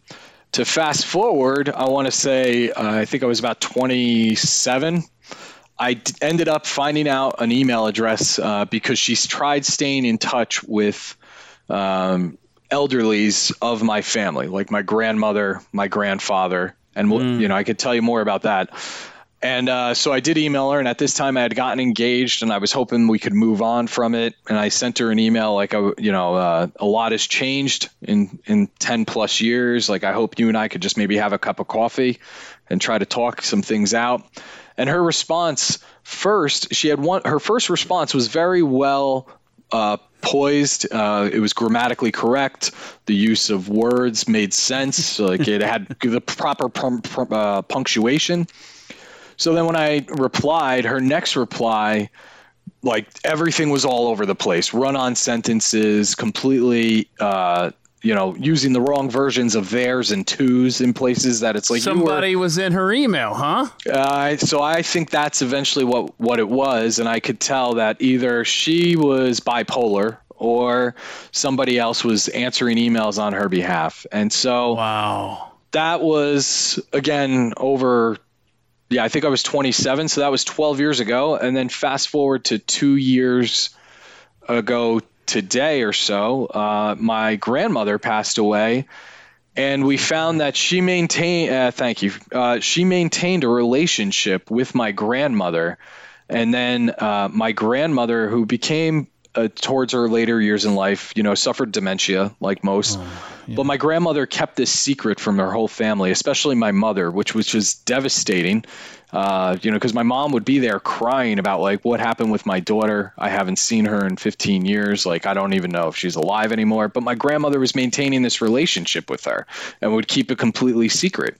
to fast forward i want to say uh, i think i was about 27 I d- ended up finding out an email address uh, because she's tried staying in touch with um, elderlies of my family, like my grandmother, my grandfather, and we'll- you know I could tell you more about that. And uh, so I did email her, and at this time I had gotten engaged, and I was hoping we could move on from it. And I sent her an email like, I, you know, uh, a lot has changed in in ten plus years. Like I hope you and I could just maybe have a cup of coffee and try to talk some things out. And her response first, she had one. Her first response was very well uh, poised. Uh, it was grammatically correct. The use of words made sense. [LAUGHS] like it had the proper pum- pum- uh, punctuation. So then when I replied, her next reply, like everything was all over the place. Run on sentences, completely, uh, you know, using the wrong versions of theirs and twos in places that it's like you were- Somebody was in her email, huh? uh, so I think that's eventually what what it was, and I could tell that either she was bipolar or somebody else was answering emails on her behalf, and so Wow. that was again over. Yeah, I think I was 27, so that was 12 years ago, and then fast forward to two years ago today or so, uh, my grandmother passed away, and we found that she maintained. Uh, thank you. Uh, she maintained a relationship with my grandmother, and then uh, my grandmother, who became uh, towards her later years in life, you know, suffered dementia like most. But my grandmother kept this secret from her whole family, especially my mother, which was just devastating. Uh, you know, because my mom would be there crying about like what happened with my daughter. I haven't seen her in 15 years. Like I don't even know if she's alive anymore. But my grandmother was maintaining this relationship with her and would keep it completely secret.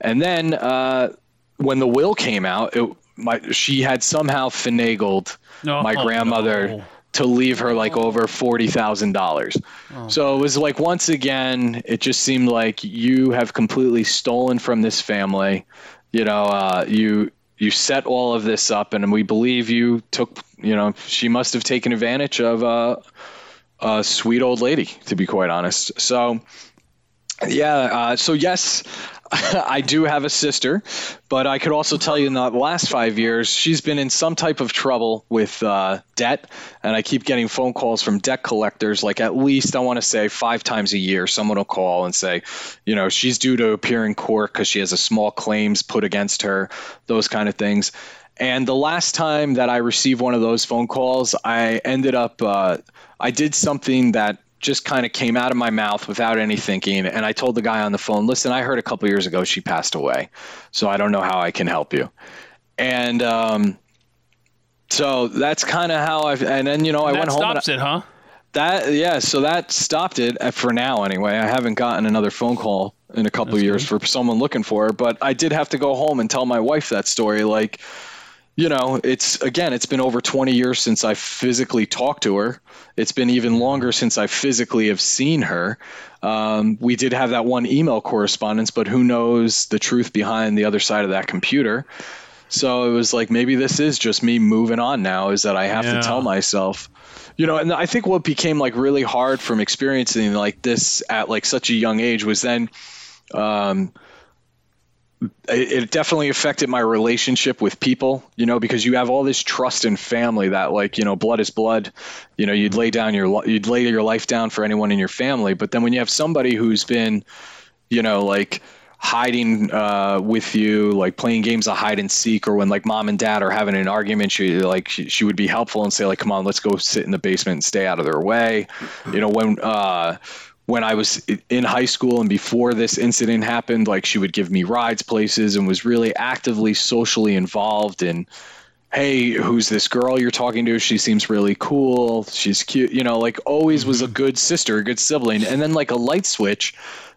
And then uh, when the will came out, it, my she had somehow finagled No, my oh, grandmother no. to leave her like over forty thousand dollars. Oh. So it was like once again, it just seemed like you have completely stolen from this family. You know, uh, you you set all of this up, and we believe you took. You know, she must have taken advantage of uh, a sweet old lady, to be quite honest. So. Yeah, uh, so yes, [LAUGHS] I do have a sister, but I could also tell you in the last five years, she's been in some type of trouble with uh, debt. And I keep getting phone calls from debt collectors, like at least I want to say five times a year, someone will call and say, you know, she's due to appear in court because she has a small claims put against her, those kind of things. And the last time that I received one of those phone calls, I ended up, uh, I did something that just kind of came out of my mouth without any thinking. And I told the guy on the phone, listen, I heard a couple years ago she passed away. So I don't know how I can help you. And um, so that's kind of how I've, and then, you know, I went home. and stops it, huh? that yeah, so that stopped it uh, for now anyway. I haven't gotten another phone call in a couple of years for someone looking for her, but I did have to go home and tell my wife that story. Like, you know, it's again, it's been over 20 years since I physically talked to her. It's been even longer since I physically have seen her. Um, we did have that one email correspondence, but who knows the truth behind the other side of that computer? So it was like maybe this is just me moving on now. Is that I have Yeah. to tell myself, you know, and I think what became like really hard from experiencing like this at like such a young age was then. Um, it, it definitely affected my relationship with people, you know, because you have all this trust in family that like, you know, blood is blood. You know, you'd lay down your you'd lay your life down for anyone in your family, but then when you have somebody who's been, you know, like hiding uh, with you, like playing games of hide and seek, or when like mom and dad are having an argument, she like she, she would be helpful and say like, "Come on, let's go sit in the basement and stay out of their way." You know, when uh, when I was in high school and before this incident happened, like she would give me rides places and was really actively socially involved in hey, who's this girl you're talking to? She seems really cool. She's cute. You know, like always was a Mm-hmm. good sister, a good sibling. And then like a light switch,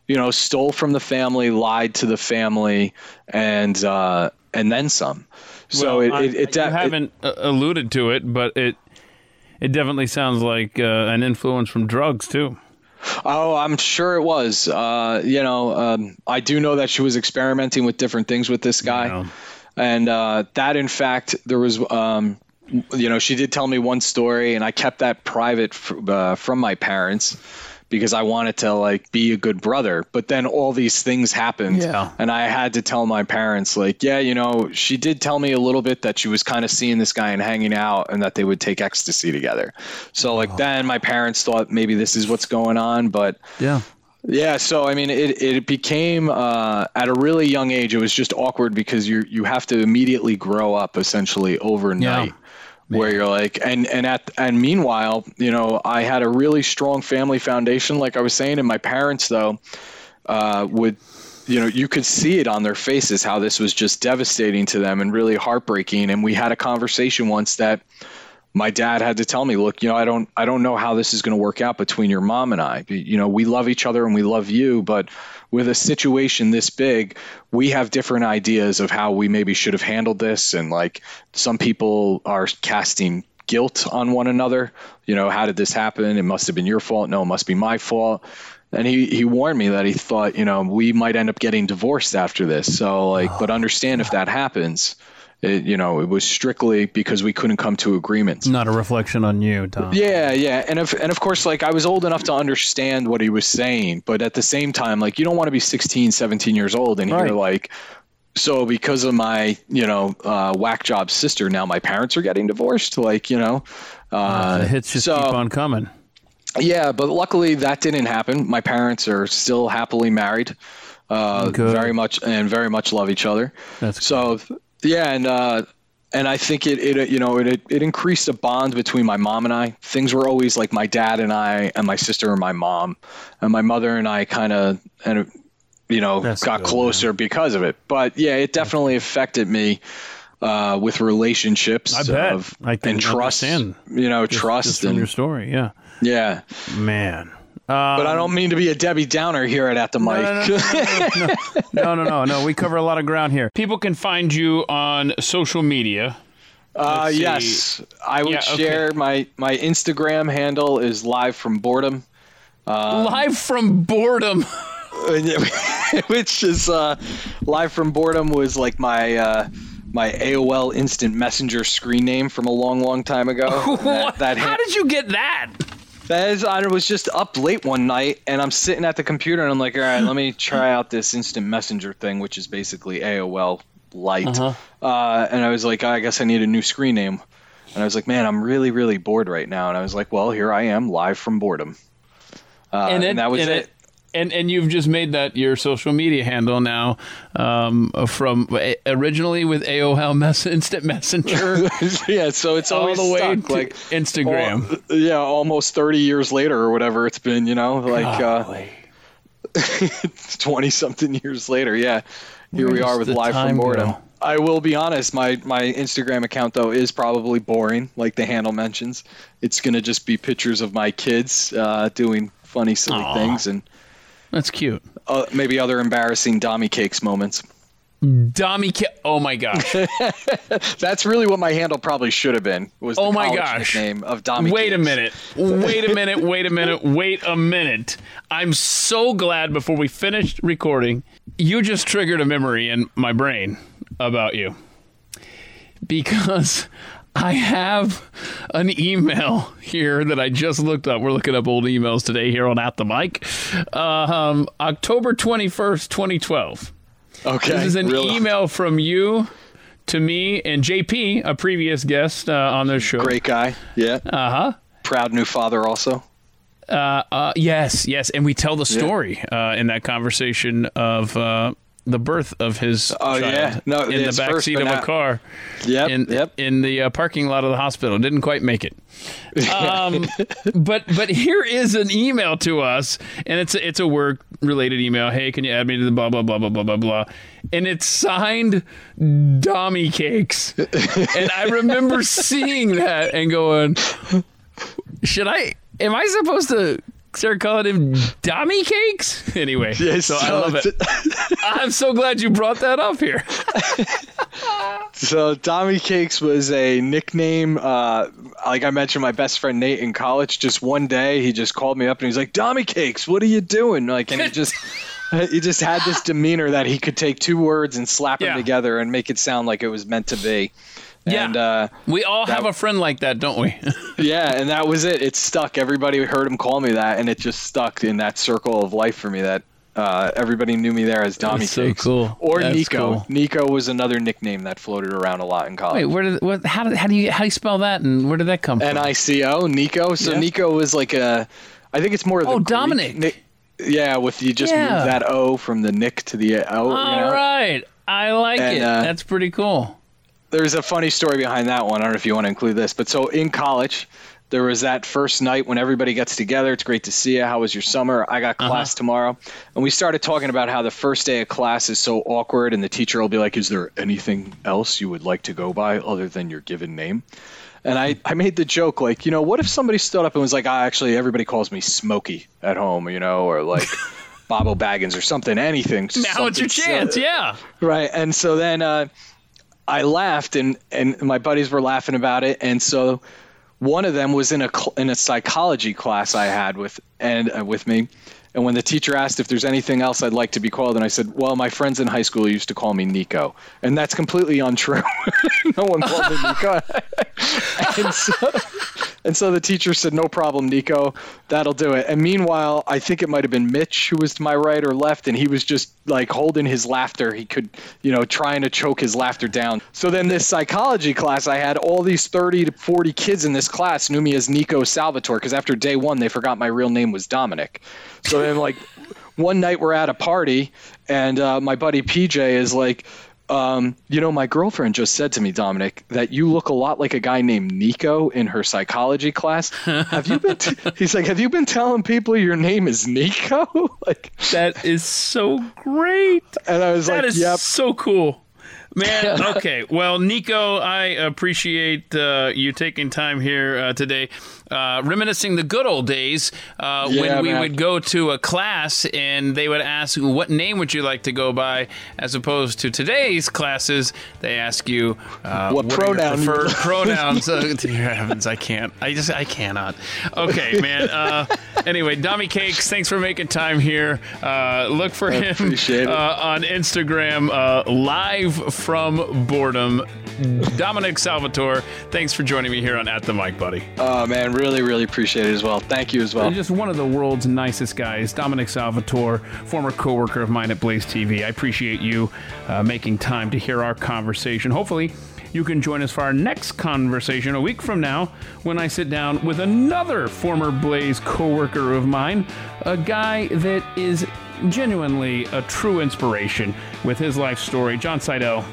you know, stole from the family, lied to the family, and uh, and then some. So Well, it, I- it, it, you it haven't uh, alluded to it, but it it definitely sounds like uh, an influence from drugs too. Oh, I'm sure it was. Uh, you know, um, I do know that she was experimenting with different things with this guy, Yeah. and uh, that, in fact, there was. Um, you know, she did tell me one story, and I kept that private f- uh, from my parents because I wanted to like be a good brother. But then all these things happened, Yeah. and I had to tell my parents, like, yeah, you know, she did tell me a little bit that she was kind of seeing this guy and hanging out, and that they would take ecstasy together. So like then my parents thought maybe this is what's going on, but Yeah. yeah, so I mean, it it became uh, at a really young age. It was just awkward because you you have to immediately grow up essentially overnight, where you're like, and and at and meanwhile, you know, I had a really strong family foundation, like I was saying, and my parents though uh, would. You know, you could see it on their faces how this was just devastating to them and really heartbreaking. And we had a conversation once that my dad had to tell me, look, you know, I don't, I don't know how this is going to work out between your mom and I. You know, we love each other and we love you, but with a situation this big, we have different ideas of how we maybe should have handled this. And like some people are casting guilt on one another. You know, how did this happen? It must have been your fault. No, it must be my fault. And he, he warned me that he thought, you know, we might end up getting divorced after this. So like, but understand if that happens, it, you know, it was strictly because we couldn't come to agreements. Not a reflection on you, Tom. Yeah, yeah, and of and of course, like I was old enough to understand what he was saying, but at the same time, like you don't want to be 16, 17 years old and Right. hear like, so because of my, you know, uh, whack job sister, now my parents are getting divorced. Like, you know, uh, the hits just so- keep on coming. yeah, but luckily that didn't happen. My parents are still happily married, uh, Good. very much and very much love each other. That's So yeah, and uh, and I think it it you know it it increased a bond between my mom and I. Things were always like my dad and I and my sister and my mom, and my mother and I kind of and you know That's got good, closer because of it. But yeah, it definitely affected me. Uh, with relationships I bet. of I can and trust, understand. you know, just, trust just and your story. Yeah, yeah. man. But I don't mean to be a Debbie Downer here at At the Mic. [LAUGHS] No, no, no, no. We cover a lot of ground here. People can find you on social media. Uh, yes, I would Yeah, okay. share my my Instagram handle is live from boredom, Um, Live from boredom. [LAUGHS] [LAUGHS] which is uh, live from boredom was like my uh, my AOL Instant Messenger screen name from a long, long time ago. that, that, How did you get that? That is, I was just up late one night and I'm sitting at the computer and I'm like, all right, let me [LAUGHS] try out this Instant Messenger thing, which is basically AOL Light. Uh-huh. Uh, and I was like, I guess I need a new screen name. And I was like, man, I'm really, really bored right now. And I was like, well, here I am, live from boredom. Uh, and, that was and it. And and you've just made that your social media handle now, um, from originally with AOL [LAUGHS] Mess Instant Messenger [LAUGHS] yeah, so it's all the way stuck, to like Instagram. al- yeah, almost 30 years later or whatever it's been, you know, like uh, [LAUGHS] 20 something years later. Yeah, here we are with live from boredom. go? I will be honest, my my Instagram account though is probably boring, like the handle mentions. It's gonna just be pictures of my kids uh, doing funny, silly Aw. things and That's cute. uh, maybe other embarrassing Dommy cakes moments. Dommy, Ki- oh my gosh! [LAUGHS] That's really what my handle probably should have been. Was the Oh my gosh. nickname of Dommy? Wait a minute. Wait a minute. Wait a minute. Wait a minute. I'm so glad before we finished recording, you just triggered a memory in my brain about you. Because I have an email here that I just looked up. We're looking up old emails today here on At the Mic. Um, October 21st, 2012. Okay. This is an real- email from you to me and JP, a previous guest uh, on this show. Great guy. Yeah. Uh huh. Proud new father also. Uh, yes, yes, and we tell the story uh, in that conversation of uh, the birth of his Oh, child yeah. No, in the back seat of a car Yep. in yep. in the uh, parking lot of the hospital. Didn't quite make it. [LAUGHS] Um, but but here is an email to us, and it's a, it's a work related email. Hey, can you add me to the blah blah blah blah blah blah blah? And it's signed Dommy Cakes, [LAUGHS] and I remember seeing that and going, should I? Am I supposed to? Start calling him Dommy Cakes? [LAUGHS] Anyway, Yeah, so I love it. I'm so glad you brought that up here. [LAUGHS] So Dommy Cakes was a nickname. Uh, like I mentioned, my best friend Nate in college. Just one day, he just called me up and he's like, "Dommy Cakes, what are you doing?" Like, and he just [LAUGHS] he just had this demeanor that he could take two words and slap Yeah. them together and make it sound like it was meant to be. Yeah. And uh, We all have a friend like that, don't we? [LAUGHS] yeah, and that was it. It stuck. Everybody heard him call me that, and it just stuck in that circle of life for me. That uh, everybody knew me there as Dommy so Cakes. cool. Or That's Nico. cool. Nico was another nickname that floated around a lot in college. Wait, where did what? How did how do you how do you spell that and where did that come from? N I C O, Nico. So Yeah. Nico was like a, I think it's more of the Oh, Greek Dominic. Ni- yeah, with you just Yeah. move that O from the Nick to the O. All you know? right, I like And, it. uh, That's pretty cool. There's a funny story behind that one. I don't know if you want to include this, but so in college, there was that first night when everybody gets together. It's great to see you. How was your summer? I got class tomorrow, and we started talking about how the first day of class is so awkward, and the teacher will be like, "Is there anything else you would like to go by other than your given name?" And I, I made the joke like, you know, what if somebody stood up and was like, ah, actually, everybody calls me Smokey at home, you know, or like [LAUGHS] Bobo Baggins or something, anything. Now it's your chance. silly. Yeah. Right. And so then uh, I laughed, and, and my buddies were laughing about it. And so one of them was in a in a psychology class I had with and uh, with me. And when the teacher asked if there's anything else I'd like to be called, and I said, "Well, my friends in high school used to call me Nico," and that's completely untrue. [LAUGHS] no one called me Nico. [LAUGHS] and so, and so the teacher said, "No problem, Nico. That'll do it." And meanwhile, I think it might have been Mitch who was to my right or left, and he was just like holding his laughter. He could, you know, trying to choke his laughter down. So then, this psychology class, I had all these 30 to 40 kids in this class knew me as Nico Salvatore because after day one, they forgot my real name was Dominic. So then, like, one night we're at a party, and uh, my buddy PJ is like. Um, you know, my girlfriend just said to me, Dominic, that you look a lot like a guy named Nico in her psychology class. Have you been? T- [LAUGHS] he's like, have you been telling people your name is Nico? [LAUGHS] like, That is so great. and I was That like, is yep. so cool. Man, [LAUGHS] okay. Well, Nico, I appreciate uh, you taking time here uh, today, uh, reminiscing the good old days uh, Yeah, when we man. would go to a class and they would ask, "What name would you like to go by?" As opposed to today's classes, they ask you, uh, What your pronoun preferred [LAUGHS] pronouns. Uh, [LAUGHS] dear heavens, I can't. I just I cannot. Okay, man. Uh, [LAUGHS] anyway, Dommy Cakes, thanks for making time here. Uh, look for him uh, on Instagram, uh, live from boredom. Dominic Salvatore, thanks for joining me here on At the Mic, buddy. Oh man, really, really appreciate it as well. Thank you as well. Just one of the world's nicest guys, Dominic Salvatore, former coworker of mine at Blaze TV. I appreciate you uh, making time to hear our conversation. Hopefully, you can join us for our next conversation a week from now when I sit down with another former Blaze coworker of mine, a guy that is genuinely a true inspiration with his life story. John Seidel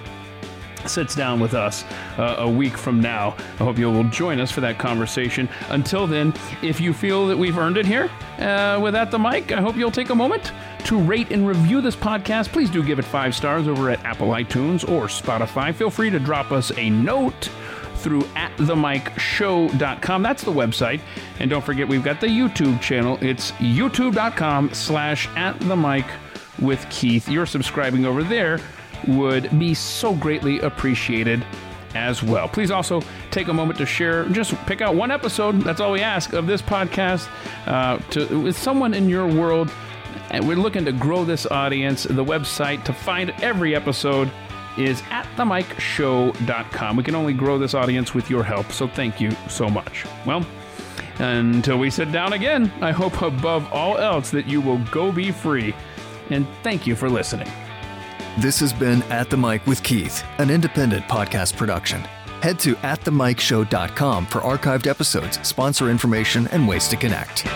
sits down with us uh, a week from now. I hope you will join us for that conversation. Until then, if you feel that we've earned it here uh, with At the Mic, I hope you'll take a moment to rate and review this podcast. Please do give it five stars over at Apple iTunes or Spotify. Feel free to drop us a note through at themicshow.com. That's the website. And don't forget, we've got the YouTube channel. It's youtube.com slash at the mic with Keith. You're subscribing over there would be so greatly appreciated as well. Please also take a moment to share, just pick out one episode, that's all we ask, of this podcast uh, to, with someone in your world. And we're looking to grow this audience. The website to find every episode is at themicshow.com. We can only grow this audience with your help, so thank you so much. Well, until we sit down again, I hope above all else that you will go be free. And thank you for listening. This has been At the Mic with Keith, an independent podcast production. Head to atthemicshow.com for archived episodes, sponsor information, and ways to connect.